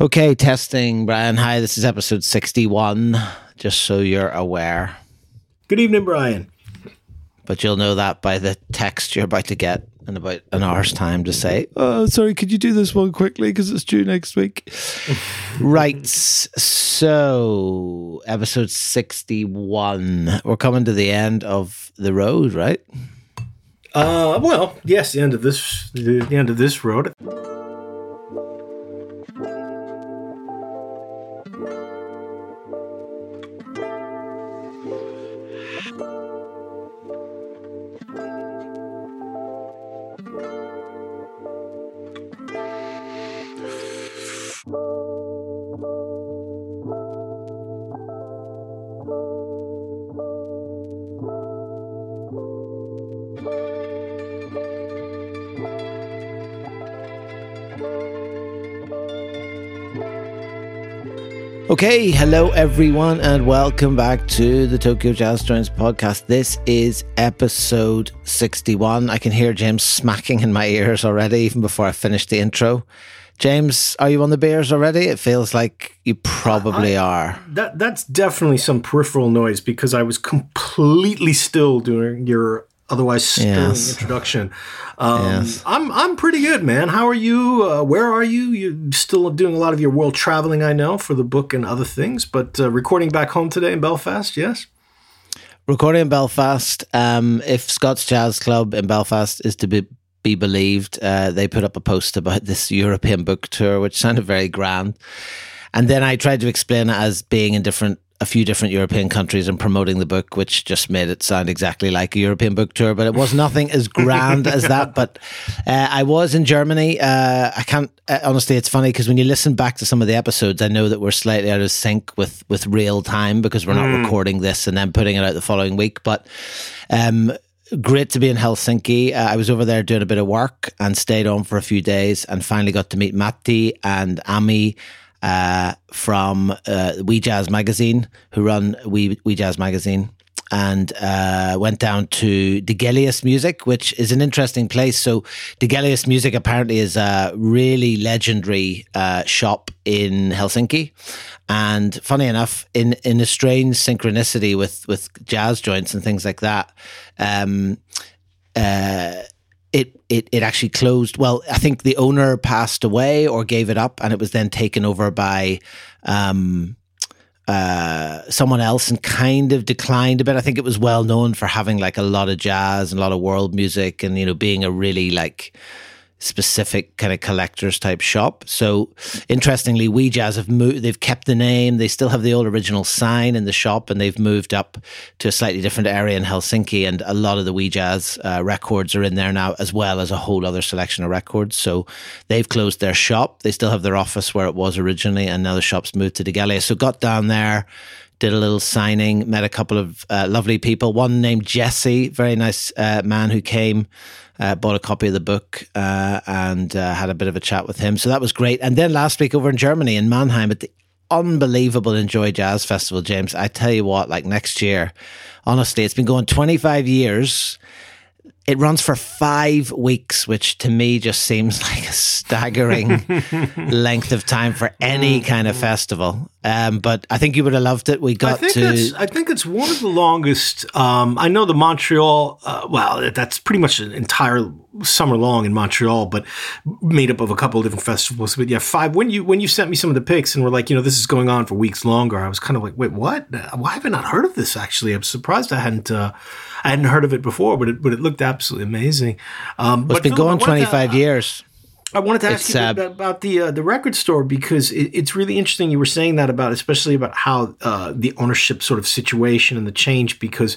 Okay, testing, Brian. Hi, this is episode 61, just so you're aware. Good evening, Brian. But you'll know that by the text you're about to get in about an hour's time to say, Oh, sorry, could you do this one quickly because it's due next week? right. So, episode 61. We're coming to the end of the road, right? Uh, well, yes, the end of this, the, the end of this road. Okay, hello everyone, and welcome back to the Tokyo Jazz Joints podcast. This is episode 61. I can hear James smacking in my ears already, even before I finish the intro. James, are you on the beers already? It feels like you probably I, are. That that's definitely some peripheral noise because I was completely still during your otherwise sterling yes. introduction. Um, yes. I'm I'm pretty good, man. How are you? Uh, where are you? You're still doing a lot of your world traveling, I know, for the book and other things. But uh, recording back home today in Belfast, yes. Recording in Belfast. Um, if Scotts Jazz Club in Belfast is to be be believed, uh, they put up a post about this European book tour, which sounded very grand. And then I tried to explain it as being in different a few different European countries and promoting the book, which just made it sound exactly like a European book tour. But it was nothing as grand as that. But uh, I was in Germany. Uh, I can't uh, honestly. It's funny because when you listen back to some of the episodes, I know that we're slightly out of sync with with real time because we're not mm. recording this and then putting it out the following week. But um, great to be in Helsinki. Uh, I was over there doing a bit of work and stayed on for a few days and finally got to meet Matti and Ami uh, from uh, We Jazz magazine, who run We We Jazz magazine, and uh, went down to Digelius Music, which is an interesting place. So Digelius Music apparently is a really legendary uh, shop in Helsinki. And funny enough, in, in a strange synchronicity with, with jazz joints and things like that, um, uh, it, it it actually closed. Well, I think the owner passed away or gave it up, and it was then taken over by um, uh, someone else and kind of declined a bit. I think it was well known for having like a lot of jazz and a lot of world music, and you know being a really like specific kind of collectors type shop. So interestingly, We Jazz have moved. They've kept the name. They still have the old original sign in the shop, and they've moved up to a slightly different area in Helsinki. And a lot of the We Jazz uh, records are in there now, as well as a whole other selection of records. So they've closed their shop. They still have their office where it was originally, and now the shop's moved to Degelia. So got down there did a little signing, met a couple of uh, lovely people. One named Jesse, very nice uh, man who came uh, bought a copy of the book uh, and uh, had a bit of a chat with him. So that was great. And then last week over in Germany, in Mannheim, at the unbelievable Enjoy Jazz Festival, James, I tell you what, like next year, honestly, it's been going 25 years. It runs for five weeks, which to me just seems like a staggering length of time for any kind of festival. Um, but I think you would have loved it. We got I think to. I think it's one of the longest. Um, I know the Montreal. Uh, well, that's pretty much an entire summer long in Montreal, but made up of a couple of different festivals. But yeah, five. When you when you sent me some of the pics and were like, you know, this is going on for weeks longer, I was kind of like, wait, what? Why have I not heard of this? Actually, I'm surprised I hadn't. Uh, I hadn't heard of it before, but it but it looked absolutely amazing. Um, well, it's been going 25 years. I wanted to ask it's, you uh, about the uh, the record store because it, it's really interesting. You were saying that about, especially about how uh, the ownership sort of situation and the change. Because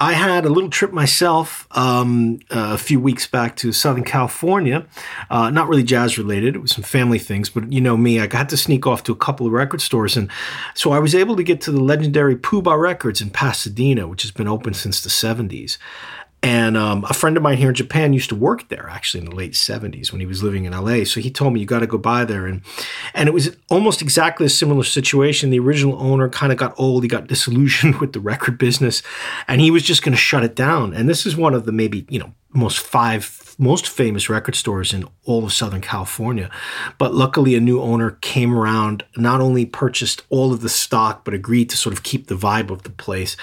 I had a little trip myself um, a few weeks back to Southern California. Uh, not really jazz related; it was some family things. But you know me, I got to sneak off to a couple of record stores, and so I was able to get to the legendary Poo-Bah Records in Pasadena, which has been open since the '70s. And um, a friend of mine here in Japan used to work there actually in the late 70s when he was living in LA. So he told me you got to go by there. And and it was almost exactly a similar situation. The original owner kind of got old. He got disillusioned with the record business and he was just going to shut it down. And this is one of the maybe, you know, most five most famous record stores in all of Southern California. But luckily, a new owner came around, not only purchased all of the stock, but agreed to sort of keep the vibe of the place.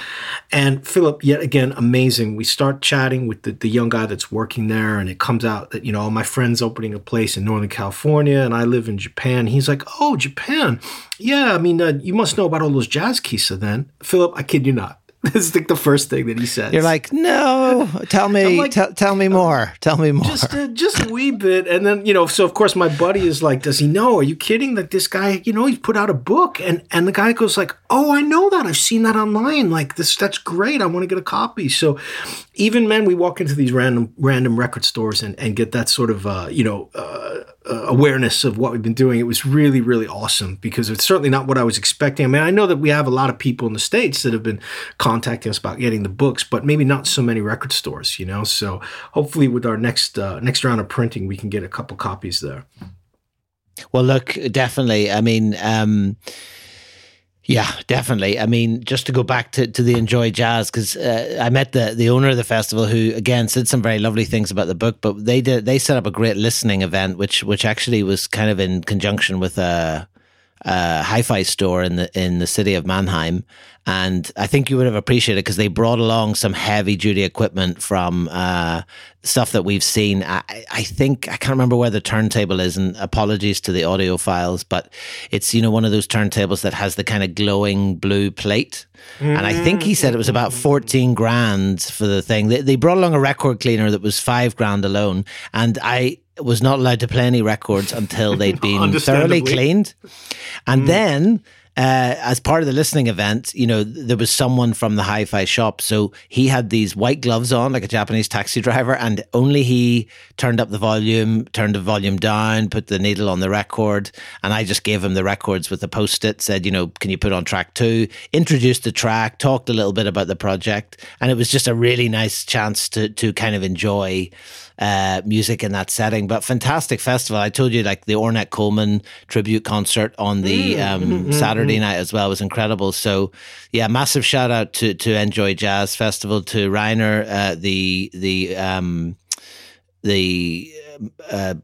And Philip, yet again, amazing. We start chatting with the, the young guy that's working there, and it comes out that, you know, my friend's opening a place in Northern California, and I live in Japan. He's like, Oh, Japan. Yeah, I mean, uh, you must know about all those jazz kisa then. Philip, I kid you not. This is like the first thing that he says. You're like, no, tell me, like, t- tell me more, tell me more. Just, uh, just a wee bit, and then you know. So of course, my buddy is like, does he know? Are you kidding? That this guy, you know, he's put out a book, and and the guy goes like, oh, I know that. I've seen that online. Like this, that's great. I want to get a copy. So even men, we walk into these random random record stores and and get that sort of uh, you know. Uh, uh, awareness of what we've been doing. It was really, really awesome because it's certainly not what I was expecting. I mean, I know that we have a lot of people in the States that have been contacting us about getting the books, but maybe not so many record stores, you know? So hopefully with our next, uh, next round of printing, we can get a couple copies there. Well, look, definitely. I mean, um, yeah, definitely. I mean, just to go back to, to the Enjoy Jazz, because uh, I met the, the owner of the festival, who again said some very lovely things about the book. But they did they set up a great listening event, which which actually was kind of in conjunction with a, a hi-fi store in the in the city of Mannheim, and I think you would have appreciated because they brought along some heavy duty equipment from uh, stuff that we've seen. I, I, think I can't remember where the turntable is, and apologies to the audiophiles, but it's you know one of those turntables that has the kind of glowing blue plate. Mm-hmm. And I think he said it was about 14 grand for the thing. They, they brought along a record cleaner that was five grand alone. And I was not allowed to play any records until they'd been thoroughly cleaned. And mm. then uh, as part of the listening event, you know, there was someone from the hi fi shop. So he had these white gloves on, like a Japanese taxi driver, and only he turned up the volume, turned the volume down, put the needle on the record. And I just gave him the records with a post it, said, you know, can you put on track two? Introduced the track, talked a little bit about the project. And it was just a really nice chance to, to kind of enjoy uh, music in that setting. But fantastic festival. I told you, like the Ornette Coleman tribute concert on the mm, um, mm-hmm, Saturday mm-hmm. night as well was incredible. So, yeah, massive shout out to to Enjoy Jazz Festival to Rainer, uh, the the um, the uh,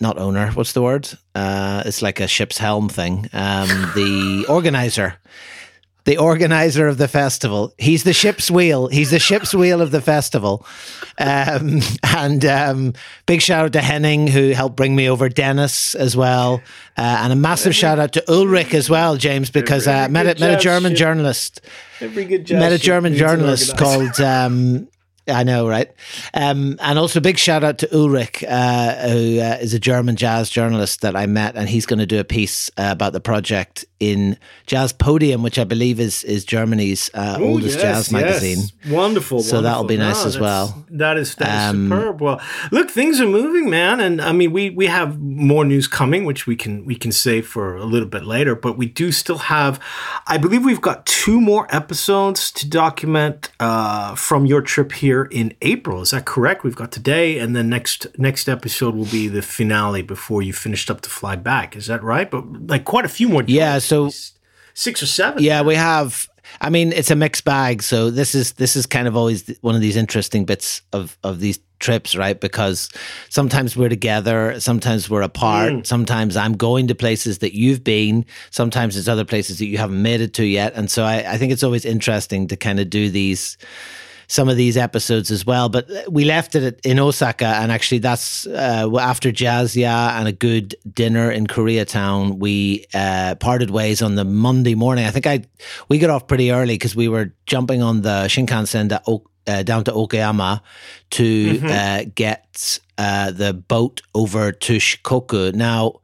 not owner. What's the word? Uh, it's like a ship's helm thing. Um, the organizer the organizer of the festival. He's the ship's wheel. He's the ship's wheel of the festival. Um, and um, big shout out to Henning, who helped bring me over Dennis as well. Uh, and a massive shout out to Ulrich as well, James, because uh, met, a, met a German ship. journalist. Every good met a German journalist called um, I know, right? Um, and also, a big shout out to Ulrich, uh, who uh, is a German jazz journalist that I met, and he's going to do a piece uh, about the project in Jazz Podium, which I believe is is Germany's uh, Ooh, oldest yes, jazz magazine. Yes. Wonderful, so wonderful. that'll be nice no, as well. That is that um, superb. Well, look, things are moving, man, and I mean, we we have more news coming, which we can we can save for a little bit later. But we do still have, I believe, we've got two more episodes to document uh, from your trip here here in April. Is that correct? We've got today, and then next next episode will be the finale before you finished up to fly back. Is that right? But like quite a few more. Yeah. So six or seven. Yeah, we have. I mean, it's a mixed bag. So this is this is kind of always one of these interesting bits of of these trips, right? Because sometimes we're together, sometimes we're apart, mm. sometimes I'm going to places that you've been, sometimes it's other places that you haven't made it to yet. And so I, I think it's always interesting to kind of do these some of these episodes as well. But we left it in Osaka, and actually, that's uh, after yeah, and a good dinner in Koreatown. We uh, parted ways on the Monday morning. I think I we got off pretty early because we were jumping on the Shinkansen to, uh, down to Okayama to mm-hmm. Uh, get uh, the boat over to Shikoku. Now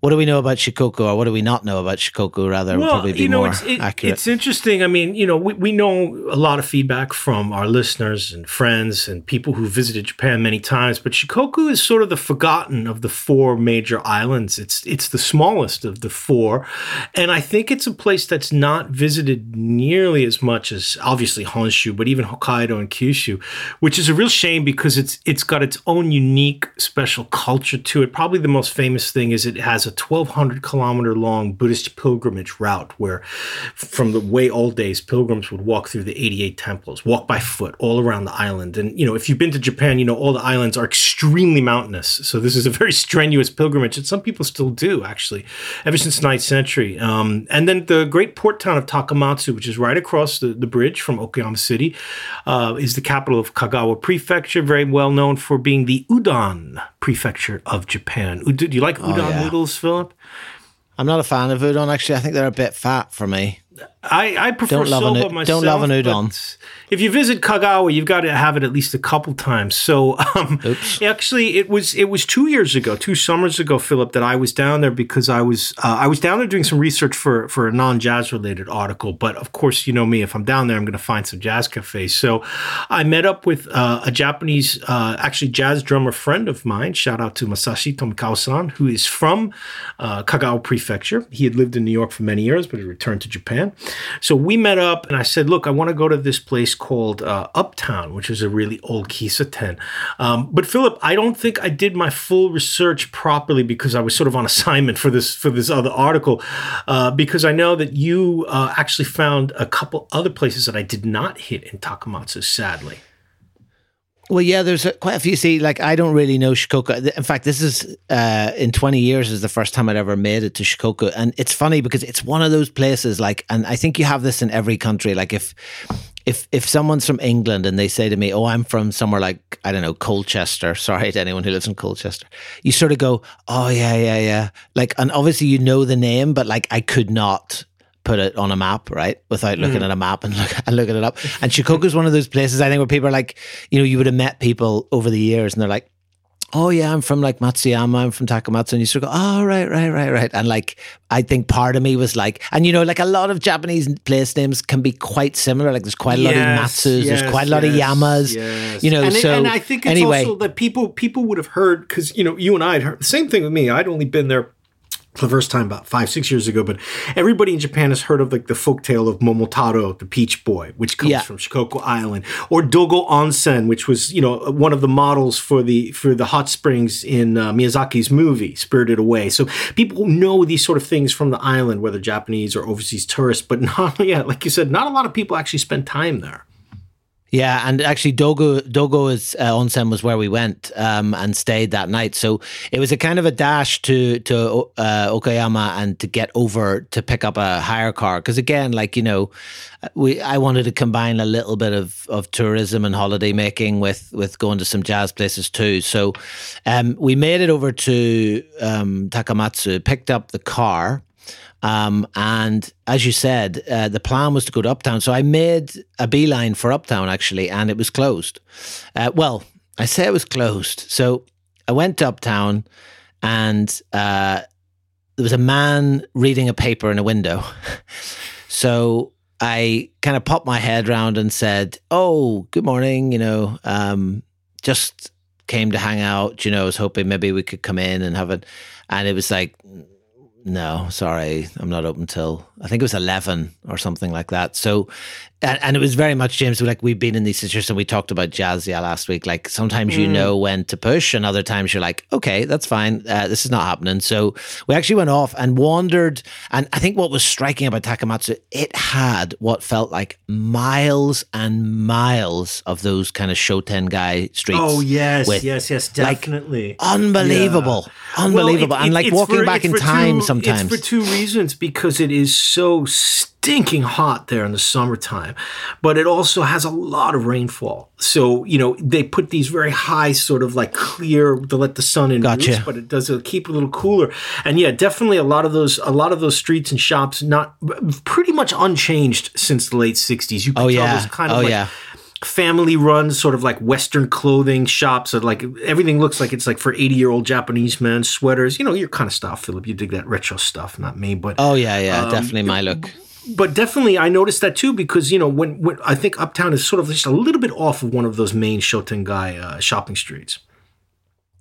what do we know about Shikoku, or what do we not know about Shikoku? Rather, well, probably be you know, more it's, it, accurate. It's interesting. I mean, you know, we, we know a lot of feedback from our listeners and friends and people who visited Japan many times, but Shikoku is sort of the forgotten of the four major islands. It's it's the smallest of the four, and I think it's a place that's not visited nearly as much as obviously Honshu, but even Hokkaido and Kyushu, which is a real shame because it's it's got its own unique special culture to it. Probably the most famous thing is it has a a 1,200 kilometer long Buddhist pilgrimage route where, from the way old days, pilgrims would walk through the 88 temples, walk by foot all around the island. And, you know, if you've been to Japan, you know, all the islands are extremely mountainous. So this is a very strenuous pilgrimage that some people still do, actually, ever since the 9th century. Um, and then the great port town of Takamatsu, which is right across the, the bridge from Okayama City, uh, is the capital of Kagawa Prefecture, very well known for being the udon prefecture of Japan. Do you like udon oh, yeah. noodles, Philip? I'm not a fan of udon. Actually, I think they're a bit fat for me. I, I prefer don't love soba an, myself. Don't love an udon. If you visit Kagawa, you've got to have it at least a couple times. So, um, actually, it was it was two years ago, two summers ago, Philip, that I was down there because I was uh, I was down there doing some research for for a non jazz related article. But of course, you know me. If I'm down there, I'm going to find some jazz cafes. So, I met up with uh, a Japanese, uh, actually jazz drummer friend of mine. Shout out to Masashi Tomikawa-san, who is from uh, Kagawa Prefecture. He had lived in New York for many years, but he returned to Japan. So we met up and I said, look, I want to go to this place called uh, Uptown, which is a really old Kisaten. Um, but Philip, I don't think I did my full research properly because I was sort of on assignment for this for this other article. Uh, because I know that you uh, actually found a couple other places that I did not hit in Takamatsu, sadly. Well, yeah, there's a, quite a few. See, like I don't really know Shikoku. In fact, this is uh, in 20 years is the first time I'd ever made it to Shikoku, and it's funny because it's one of those places. Like, and I think you have this in every country. Like, if if if someone's from England and they say to me, "Oh, I'm from somewhere like I don't know Colchester," sorry to anyone who lives in Colchester, you sort of go, "Oh yeah, yeah, yeah." Like, and obviously you know the name, but like I could not put it on a map, right? Without looking mm. at a map and, look, and looking it up. And Shikoku is one of those places I think where people are like, you know, you would have met people over the years and they're like, oh yeah, I'm from like Matsuyama, I'm from Takamatsu, and you sort of go, oh right, right, right, right, and like I think part of me was like, and you know, like a lot of Japanese place names can be quite similar. Like there's quite a lot yes, of Matsus, yes, there's quite a lot yes, of Yamas, you know. And, so and I think it's anyway, also that people people would have heard because you know you and I had heard the same thing with me. I'd only been there the first time about five, six years ago, but everybody in Japan has heard of like the folk tale of Momotaro, the Peach Boy, which comes yeah. from Shikoku Island, or Dogo Onsen, which was you know one of the models for the for the hot springs in uh, Miyazaki's movie Spirited Away. So people know these sort of things from the island, whether Japanese or overseas tourists, but not yeah, like you said, not a lot of people actually spend time there. Yeah, and actually, Dogo Dogo is uh, onsen was where we went um, and stayed that night. So it was a kind of a dash to to uh, Okayama and to get over to pick up a hire car because again, like you know, we I wanted to combine a little bit of, of tourism and holiday making with with going to some jazz places too. So um, we made it over to um, Takamatsu, picked up the car um, and as you said, uh, the plan was to go to Uptown. So I made a beeline for Uptown actually, and it was closed. Uh, well, I say it was closed. So I went to Uptown, and uh, there was a man reading a paper in a window. so I kind of popped my head round and said, "Oh, good morning. You know, um, just came to hang out. You know, I was hoping maybe we could come in and have it." And it was like, no, sorry, I'm not open till I think it was 11 or something like that. So, and, and, it was very much James. Like we've been in these situations. We talked about jazz yeah last week. Like sometimes mm. you know when to push, and other times you're like, okay, that's fine. Uh, this is not happening. So we actually went off and wandered. And I think what was striking about Takamatsu, it had what felt like miles and miles of those kind of Shotengai streets. Oh yes, with, yes, yes, definitely, like, unbelievable, yeah. unbelievable, well, it, and like walking for, back in time two, sometimes. It's for two reasons because it is so stinking hot there in the summertime, but it also has a lot of rainfall. So, you know, they put these very high, sort of like clear to let the sun in, gotcha. But it does uh, keep it a little cooler. And yeah, definitely a lot of those, a lot of those streets and shops, not pretty much unchanged since the late 60s. You can oh, tell yeah. kind of oh, like, yeah family run sort of like western clothing shops that like everything looks like it's like for 80 year old japanese men sweaters you know your kind of stuff philip you dig that retro stuff not me but oh yeah yeah um, definitely my look but definitely I noticed that too because you know when, when I think Uptown is sort of just a little bit off of one of those main Shotengai uh, shopping streets.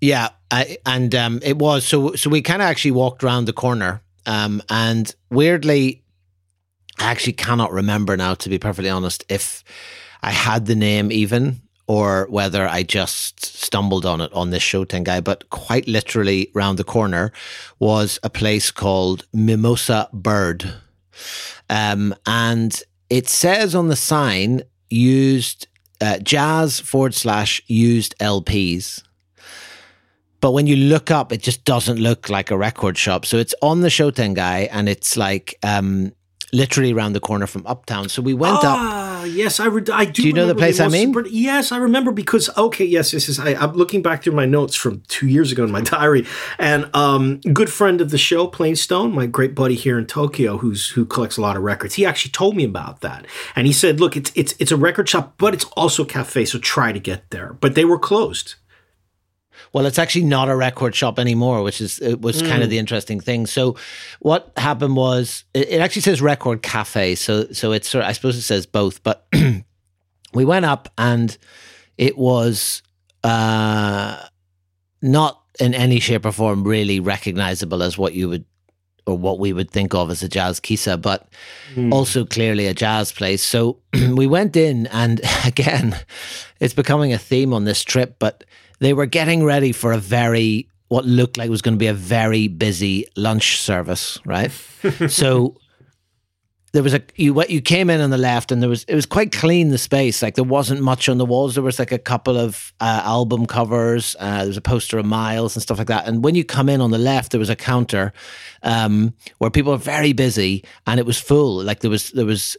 Yeah, I, and um, it was so. So we kind of actually walked around the corner, um, and weirdly, I actually cannot remember now. To be perfectly honest, if I had the name even or whether I just stumbled on it on this Shotengai, but quite literally round the corner was a place called Mimosa Bird. Um, and it says on the sign used uh, jazz forward slash used LPs. But when you look up, it just doesn't look like a record shop. So it's on the Shotengai and it's like um, literally around the corner from Uptown. So we went ah, up. Ah, yes, I, re- I do. Do you know the place I mean? Super- yes, I remember because okay, yes, this is. I, am looking back through my notes from two years ago in my diary, and um, good friend of the show, Plain Stone, my great buddy here in Tokyo, who's who collects a lot of records. He actually told me about that, and he said, "Look, it's it's it's a record shop, but it's also a cafe, so try to get there." But they were closed. Well, it's actually not a record shop anymore, which is it was mm. kind of hmm. the interesting thing. So, what happened was it, it actually says record cafe, so so it's sort of I suppose it says both, but we went up and it was uh, not in any shape or form really recognizable as what you would or what we would think of as a jazz kisa, but mm. also clearly a jazz place. So we went in, and again, it's becoming a theme on this trip, but they were getting ready for a very what looked like was going to be a very busy lunch service, right? so there was a you what you came in on the left and there was it was quite clean the space. Like there wasn't much on the walls. There was like a couple of uh, album covers uh, there was a poster of miles and stuff like that. And when you come in on the left there was a counter um, where people were very busy and it was full. Like there was there was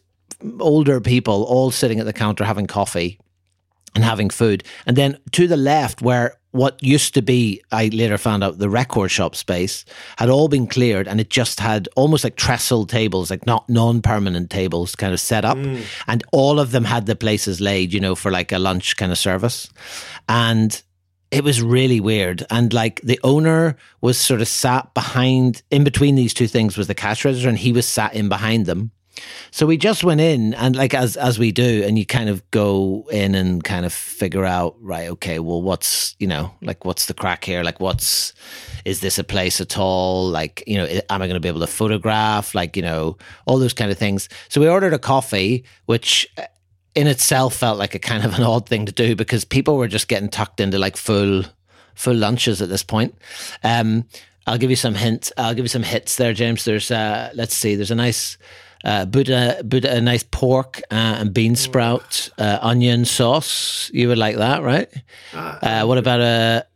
older people all sitting at the counter having coffee and having food. And then to the left, where what used to be, I later found out, the record shop space had all been cleared and it just had almost like trestle tables, like not non permanent tables kind of set up. Mm. And all of them had the places laid, you know, for like a lunch kind of service. And it was really weird. And like the owner was sort of sat behind, in between these two things was the cash register, and he was sat in behind them. So we just went in and like as as we do, and you kind of go in and kind of figure out, right, okay, well what's you know, like what's the crack here? Like what's is this a place at all? Like, you know, am I gonna be able to photograph? Like, you know, all those kind of things. So we ordered a coffee, which uh, in itself felt like a kind of an odd thing to do because people were just getting tucked into like full full lunches at this point. Um I'll give you some hints. I'll give you some hits there, James. There's uh let's see, there's a nice uh, put a a nice pork uh, and bean sprout uh, onion sauce. You would like that, right? Uh, uh what about a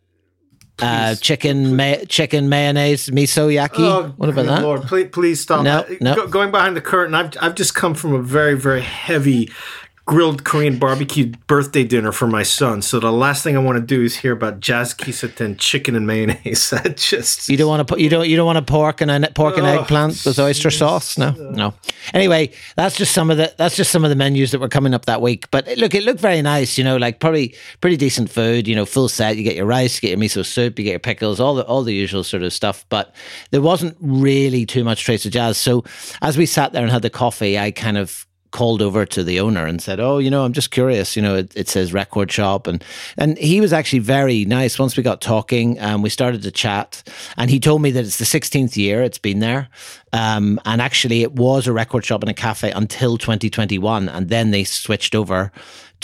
uh, chicken ma- chicken mayonnaise miso yaki? Oh, what about that? Lord, please, please stop. No, no. Go, going behind the curtain, I've I've just come from a very very heavy grilled Korean barbecue birthday dinner for my son. So the last thing I want to do is hear about jazz kisaten chicken and mayonnaise. That just you don't want to put you don't you don't want a pork and a pork and oh, eggplant with oyster sauce. No, no. Anyway, that's just some of the that's just some of the menus that were coming up that week. But look, it looked very nice. You know, like probably pretty decent food. You know, full set. You get your rice, you get your miso soup, you get your pickles, all the all the usual sort of stuff. But there wasn't really too much trace of jazz. So as we sat there and had the coffee, I kind of called over to the owner and said, "Oh, you know, I'm just curious. You know, it, it says record shop," and and he was actually very nice. Once we got talking, and um, we started to chat, and he told me that it's the 16th year it's been there, um, and actually it was a record shop and a cafe until 2021, and then they switched over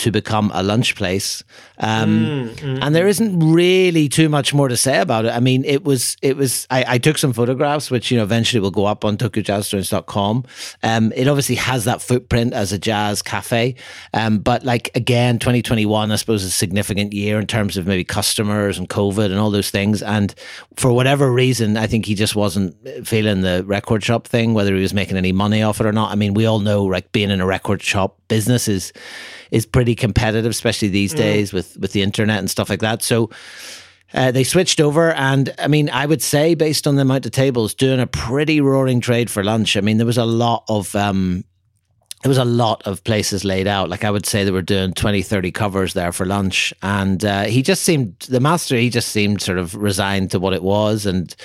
to become a lunch place. Um, mm, mm, and there isn't really too much more to say about it. I mean, it was, it was, I, I took some photographs, which, you know, eventually will go up on tokyojazzstories.com. Um, it obviously has that footprint as a jazz cafe. Um, but like, again, 2021, I suppose, is a significant year in terms of maybe customers and COVID and all those things. And for whatever reason, I think he just wasn't feeling the record shop thing, whether he was making any money off it or not. I mean, we all know, like, being in a record shop business is, is pretty competitive, especially these mm. days with with the internet and stuff like that. So. Uh, they switched over, and I mean, I would say, based on the amount of tables, doing a pretty roaring trade for lunch. I mean, there was a lot of um, there was a lot of places laid out. Like I would say they were doing 20, 30 covers there for lunch. And uh, he just seemed, the master, he just seemed sort of resigned to what it was. And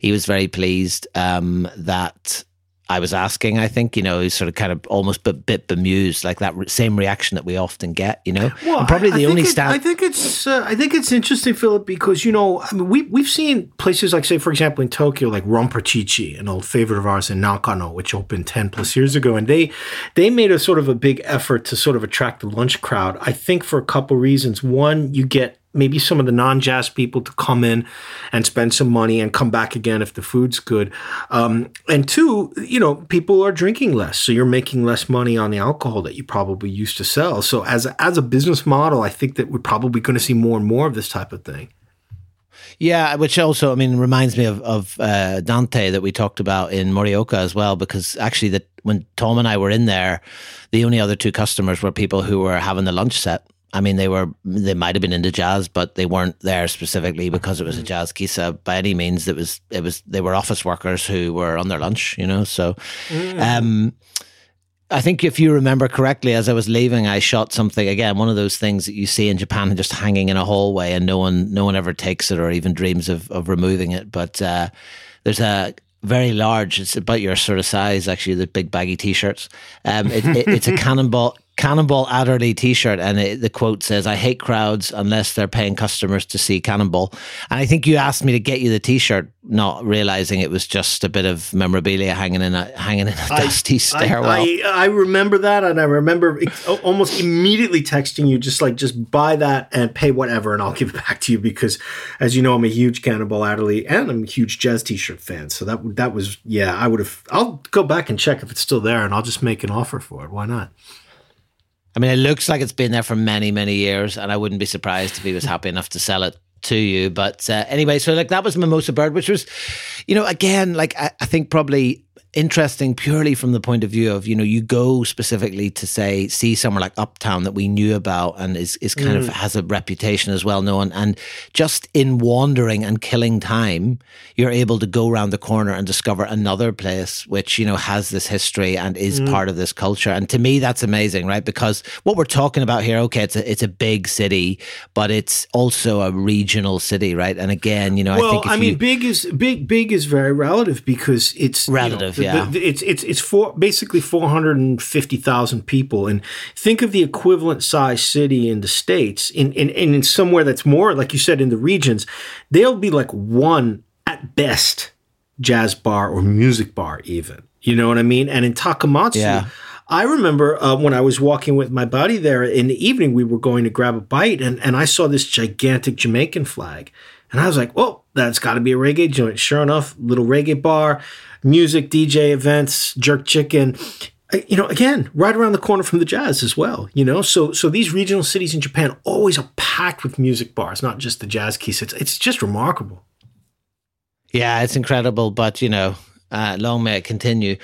he was very pleased um, that I was asking. I think you know, he's sort of kind of almost a bit bemused, like that re- same reaction that we often get. You know, well, and probably I, the only it, stand. I think it's uh, I think it's interesting, Philip, because you know I mean we we've seen places like say for example in Tokyo like Rompercicci, an old favorite of ours in Nakano, which opened ten plus years ago, and they they made a sort of a big effort to sort of attract the lunch crowd. I think for a couple reasons. One, you get maybe some of the non-jazz people to come in and spend some money and come back again if the food's good. Um, and two you know people are drinking less so you're making less money on the alcohol that you probably used to sell. So as a, as a business model i think that we're probably going to see more and more of this type of thing. Yeah, which also, I mean, reminds me of, of uh, Dante that we talked about in Morioka as well, because actually, that when Tom and I were in there, the only other two customers were people who were having the lunch set. I mean, they were they might have been into jazz, but they weren't there specifically because it was a jazz kisa by any means. It was it was they were office workers who were on their lunch, you know. So, um, I think if you remember correctly, as I was leaving, I shot something again, one of those things that you see in Japan just hanging in a hallway, and no one, no one ever takes it or even dreams of of removing it. But uh, there's a very large. It's about your sort of size, actually. The big baggy t-shirts. Um, it, it, it's a cannonball. Cannonball Adderley T-shirt, and it, the quote says, "I hate crowds unless they're paying customers to see Cannonball." And I think you asked me to get you the T-shirt, not realizing it was just a bit of memorabilia hanging in a hanging in a dusty stairwell. I, I, I remember that, and I remember almost immediately texting you, just like, just buy that and pay whatever, and I'll give it back to you because, as you know, I'm a huge Cannonball Adderley and I'm a huge jazz T-shirt fan. So that that was, yeah, I would have. I'll go back and check if it's still there, and I'll just make an offer for it. Why not? I mean, it looks like it's been there for many, many years, and I wouldn't be surprised if he was happy enough to sell it to you. But uh, anyway, so like that was Mimosa Bird, which was, you know, again, like I, I think probably interesting purely from the point of view of you know you go specifically to say see somewhere like uptown that we knew about and is is kind mm. of has a reputation as well known and just in wandering and killing time you're able to go around the corner and discover another place which you know has this history and is mm. part of this culture and to me that's amazing right because what we're talking about here okay it's a, it's a big city but it's also a regional city right and again you know well, I think I mean big is big big is very relative because it's relative you know, yeah. The, it's it's it's for basically four hundred and fifty thousand people, and think of the equivalent size city in the states, in, in in somewhere that's more like you said in the regions, they'll be like one at best jazz bar or music bar, even. You know what I mean? And in Takamatsu. Yeah. I remember uh, when I was walking with my buddy there in the evening, we were going to grab a bite, and, and I saw this gigantic Jamaican flag. And I was like, well, that's got to be a reggae joint. Sure enough, little reggae bar music, DJ events, jerk chicken. Uh, you know, again, right around the corner from the jazz as well. You know, so so these regional cities in Japan always are packed with music bars, not just the jazz keys. It's it's just remarkable. Yeah, it's incredible, but you know, uh, long may it continue.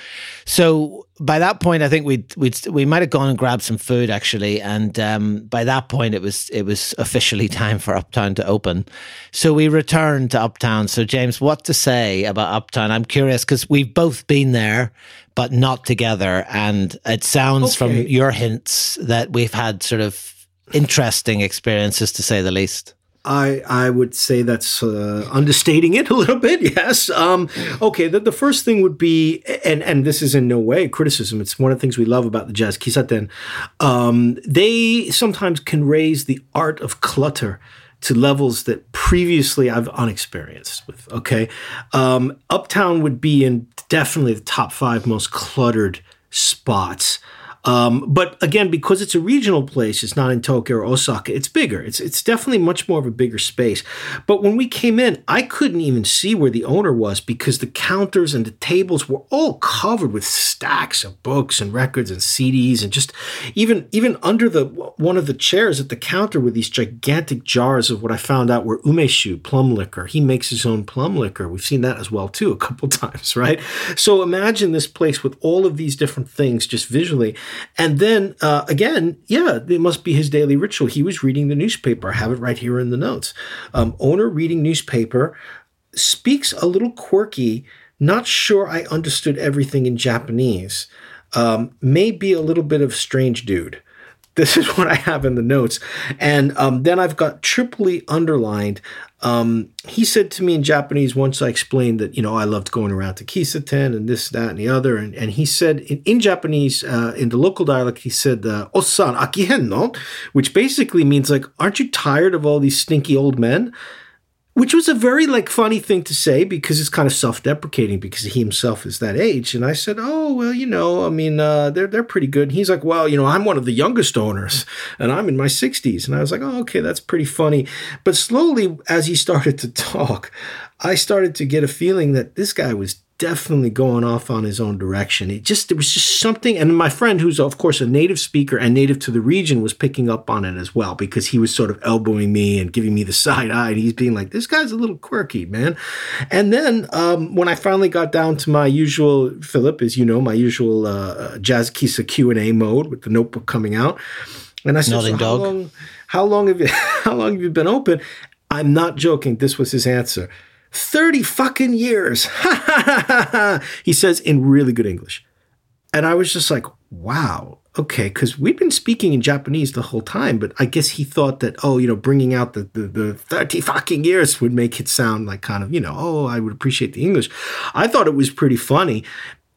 So by that point, I think we we we might have gone and grabbed some food actually, and um, by that point, it was it was officially time for Uptown to open. So we returned to Uptown. So James, what to say about Uptown? I'm curious because we've both been there, but not together, and it sounds okay. from your hints that we've had sort of interesting experiences to say the least. I I would say that's uh, understating it a little bit. Yes. Um, okay. The, the first thing would be, and and this is in no way criticism. It's one of the things we love about the jazz kisaten. Um, they sometimes can raise the art of clutter to levels that previously I've unexperienced with. Okay. Um, Uptown would be in definitely the top five most cluttered spots. Um, but again, because it's a regional place, it's not in Tokyo or Osaka. It's bigger. It's it's definitely much more of a bigger space. But when we came in, I couldn't even see where the owner was because the counters and the tables were all covered with stacks of books and records and CDs, and just even even under the one of the chairs at the counter were these gigantic jars of what I found out were umeshu plum liquor. He makes his own plum liquor. We've seen that as well too a couple times, right? So imagine this place with all of these different things just visually. And then uh, again, yeah, it must be his daily ritual. He was reading the newspaper. I have it right here in the notes. Um, owner reading newspaper speaks a little quirky. Not sure I understood everything in Japanese. Um, may be a little bit of strange dude. This is what I have in the notes. And um, then I've got triply underlined um, he said to me in Japanese once I explained that, you know, I loved going around to Kisaten and this, that, and the other. And, and he said in, in Japanese, uh, in the local dialect, he said, uh, Osan akihen no? Which basically means like, aren't you tired of all these stinky old men? Which was a very like funny thing to say because it's kind of self-deprecating because he himself is that age. And i said oh well you know i mean uh, they're, they're pretty good. And he's like well you know i'm one of the youngest owners and i'm in my 60s and i was like oh okay that's pretty funny. But slowly as he started to talk i started to get a feeling that this guy was definitely going off on his own direction. It just there was just something, and my friend, who's of course a native speaker and native to the region, was picking up on it as well because he was sort of elbowing me and giving me the side eye. And he's being like, "This guy's a little quirky, man." And then um, when I finally got down to my usual Philip, as you know, my usual uh, uh Jazz Kisa Q and A mode with the notebook coming out, and I said, so how long, how long have you how long have you been open?" I'm not joking. This was his answer. 30 fucking years. he says in really good English. And I was just like, wow, okay, because we've been speaking in Japanese the whole time, but I guess he thought that, oh, you know, bringing out the, the, the 30 fucking years would make it sound like kind of, you know, oh, I would appreciate the English. I thought it was pretty funny,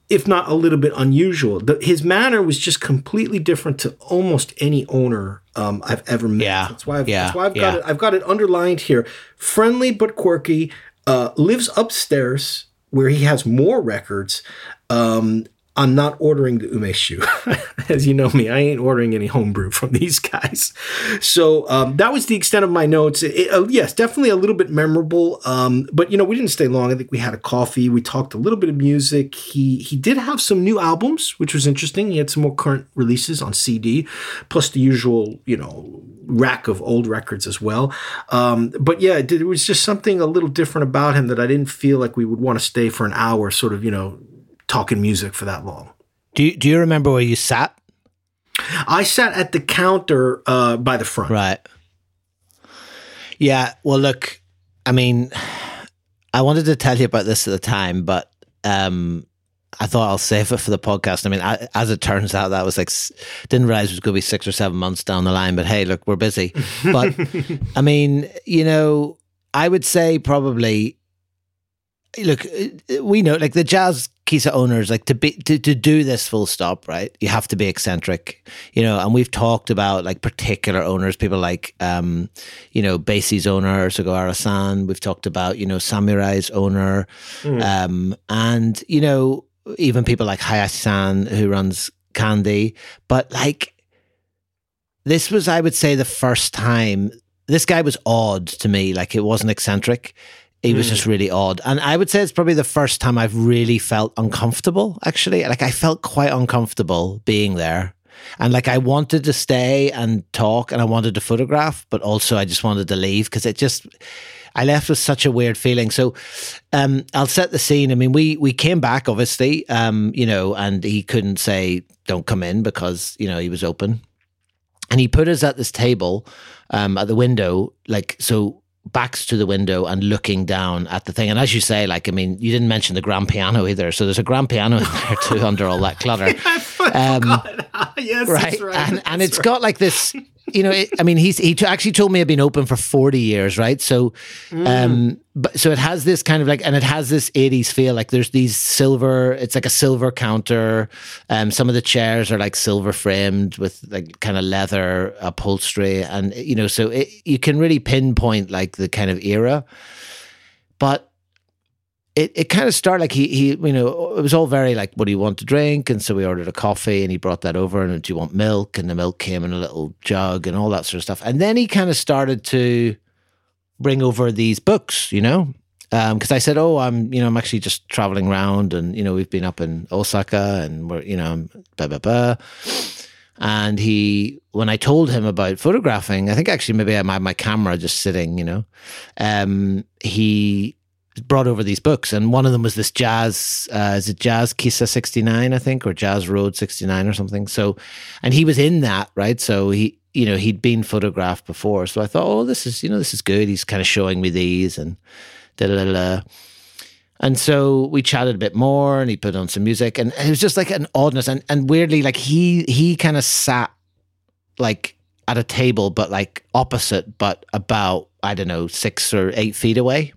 if not a little bit unusual. The, his manner was just completely different to almost any owner um, I've ever met. Yeah. That's why I've, yeah. that's why I've yeah. got it. I've got it underlined here. Friendly but quirky, uh, lives upstairs where he has more records. Um, I'm not ordering the umeshu. As you know me, I ain't ordering any homebrew from these guys. So um, that was the extent of my notes. It, uh, yes, definitely a little bit memorable. Um, but you know, we didn't stay long. I think we had a coffee. We talked a little bit of music. He he did have some new albums, which was interesting. He had some more current releases on CD, plus the usual you know rack of old records as well. Um, but yeah, it, it was just something a little different about him that I didn't feel like we would want to stay for an hour, sort of you know talking music for that long. Do you, do you remember where you sat? I sat at the counter uh, by the front. Right. Yeah. Well, look, I mean, I wanted to tell you about this at the time, but um, I thought I'll save it for the podcast. I mean, I, as it turns out, that was like, didn't realize it was going to be six or seven months down the line, but hey, look, we're busy. But I mean, you know, I would say probably look, we know like the jazz Kisa owners, like to be to, to do this full stop, right? You have to be eccentric, you know. And we've talked about like particular owners, people like um, you know, Basie's owner, Sugawara-san. We've talked about you know Samurai's owner, mm. um, and you know even people like Hayashi-san who runs Candy. But like this was, I would say, the first time this guy was odd to me. Like it wasn't eccentric he was mm. just really odd. And I would say it's probably the first time I've really felt uncomfortable, actually. Like I felt quite uncomfortable being there. And like I wanted to stay and talk and I wanted to photograph, but also I just wanted to leave because it just I left with such a weird feeling. So um, I'll set the scene. I mean, we we came back obviously, um, you know, and he couldn't say don't come in because you know he was open, and he put us at this table um, at the window, like so backs to the window and looking down at the thing. And as you say, like, I mean, you didn't mention the grand piano either. So there's a grand piano in there too under all that clutter. um, yes, right. right. And, and it's right. got like this you know, it, I mean, he's he actually told me I've been open for forty years, right? So, mm. um, but so it has this kind of like, and it has this eighties feel. Like there's these silver. It's like a silver counter. Um, some of the chairs are like silver framed with like kind of leather upholstery, and you know, so it, you can really pinpoint like the kind of era. But it, it kind of started like he he you know it was all very like what do you want to drink? And so we ordered a coffee and he brought that over and do you want milk? And the milk came in a little jug and all that sort of stuff. And then he kind of started to bring over these books you know? Because um, I said oh I'm you know I'm actually just traveling around and you know we've been up in Osaka and we're you know blah blah blah. And he when I told him about photographing I think actually maybe I had my camera just sitting you know? Um, he brought over these books, and one of them was this jazz. Uh, is it Jazz Kisa sixty nine, I think, or Jazz Road sixty nine or something? So, and he was in that, right? So he, you know, he'd been photographed before. So I thought, oh, this is, you know, this is good. He's kind of showing me these and da da da. And so we chatted a bit more, and he put on some music, and it was just like an oddness, and and weirdly, like he he kind of sat like at a table, but like opposite, but about I don't know, six or eight feet away.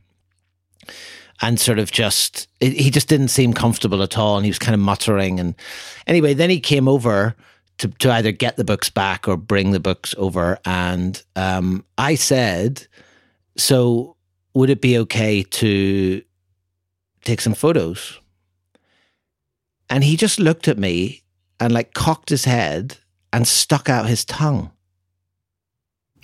And sort of just, it, he just didn't seem comfortable at all. And he was kind of muttering. And anyway, then he came over to, to either get the books back or bring the books over. And um, I said, So would it be okay to take some photos? And he just looked at me and like cocked his head and stuck out his tongue.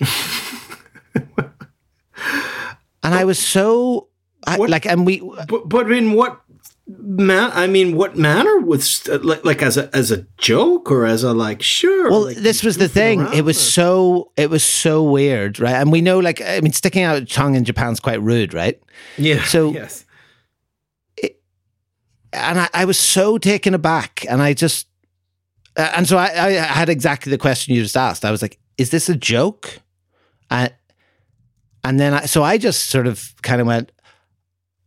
and I was so I, like, and we, but, but in what man? I mean, what manner? was like, like as a as a joke or as a like, sure. Well, like, this was the thing. It was or? so it was so weird, right? And we know, like, I mean, sticking out a tongue in Japan's quite rude, right? Yeah. So yes. It, and I, I was so taken aback, and I just, uh, and so I, I had exactly the question you just asked. I was like, "Is this a joke?" And and then I, so I just sort of kind of went,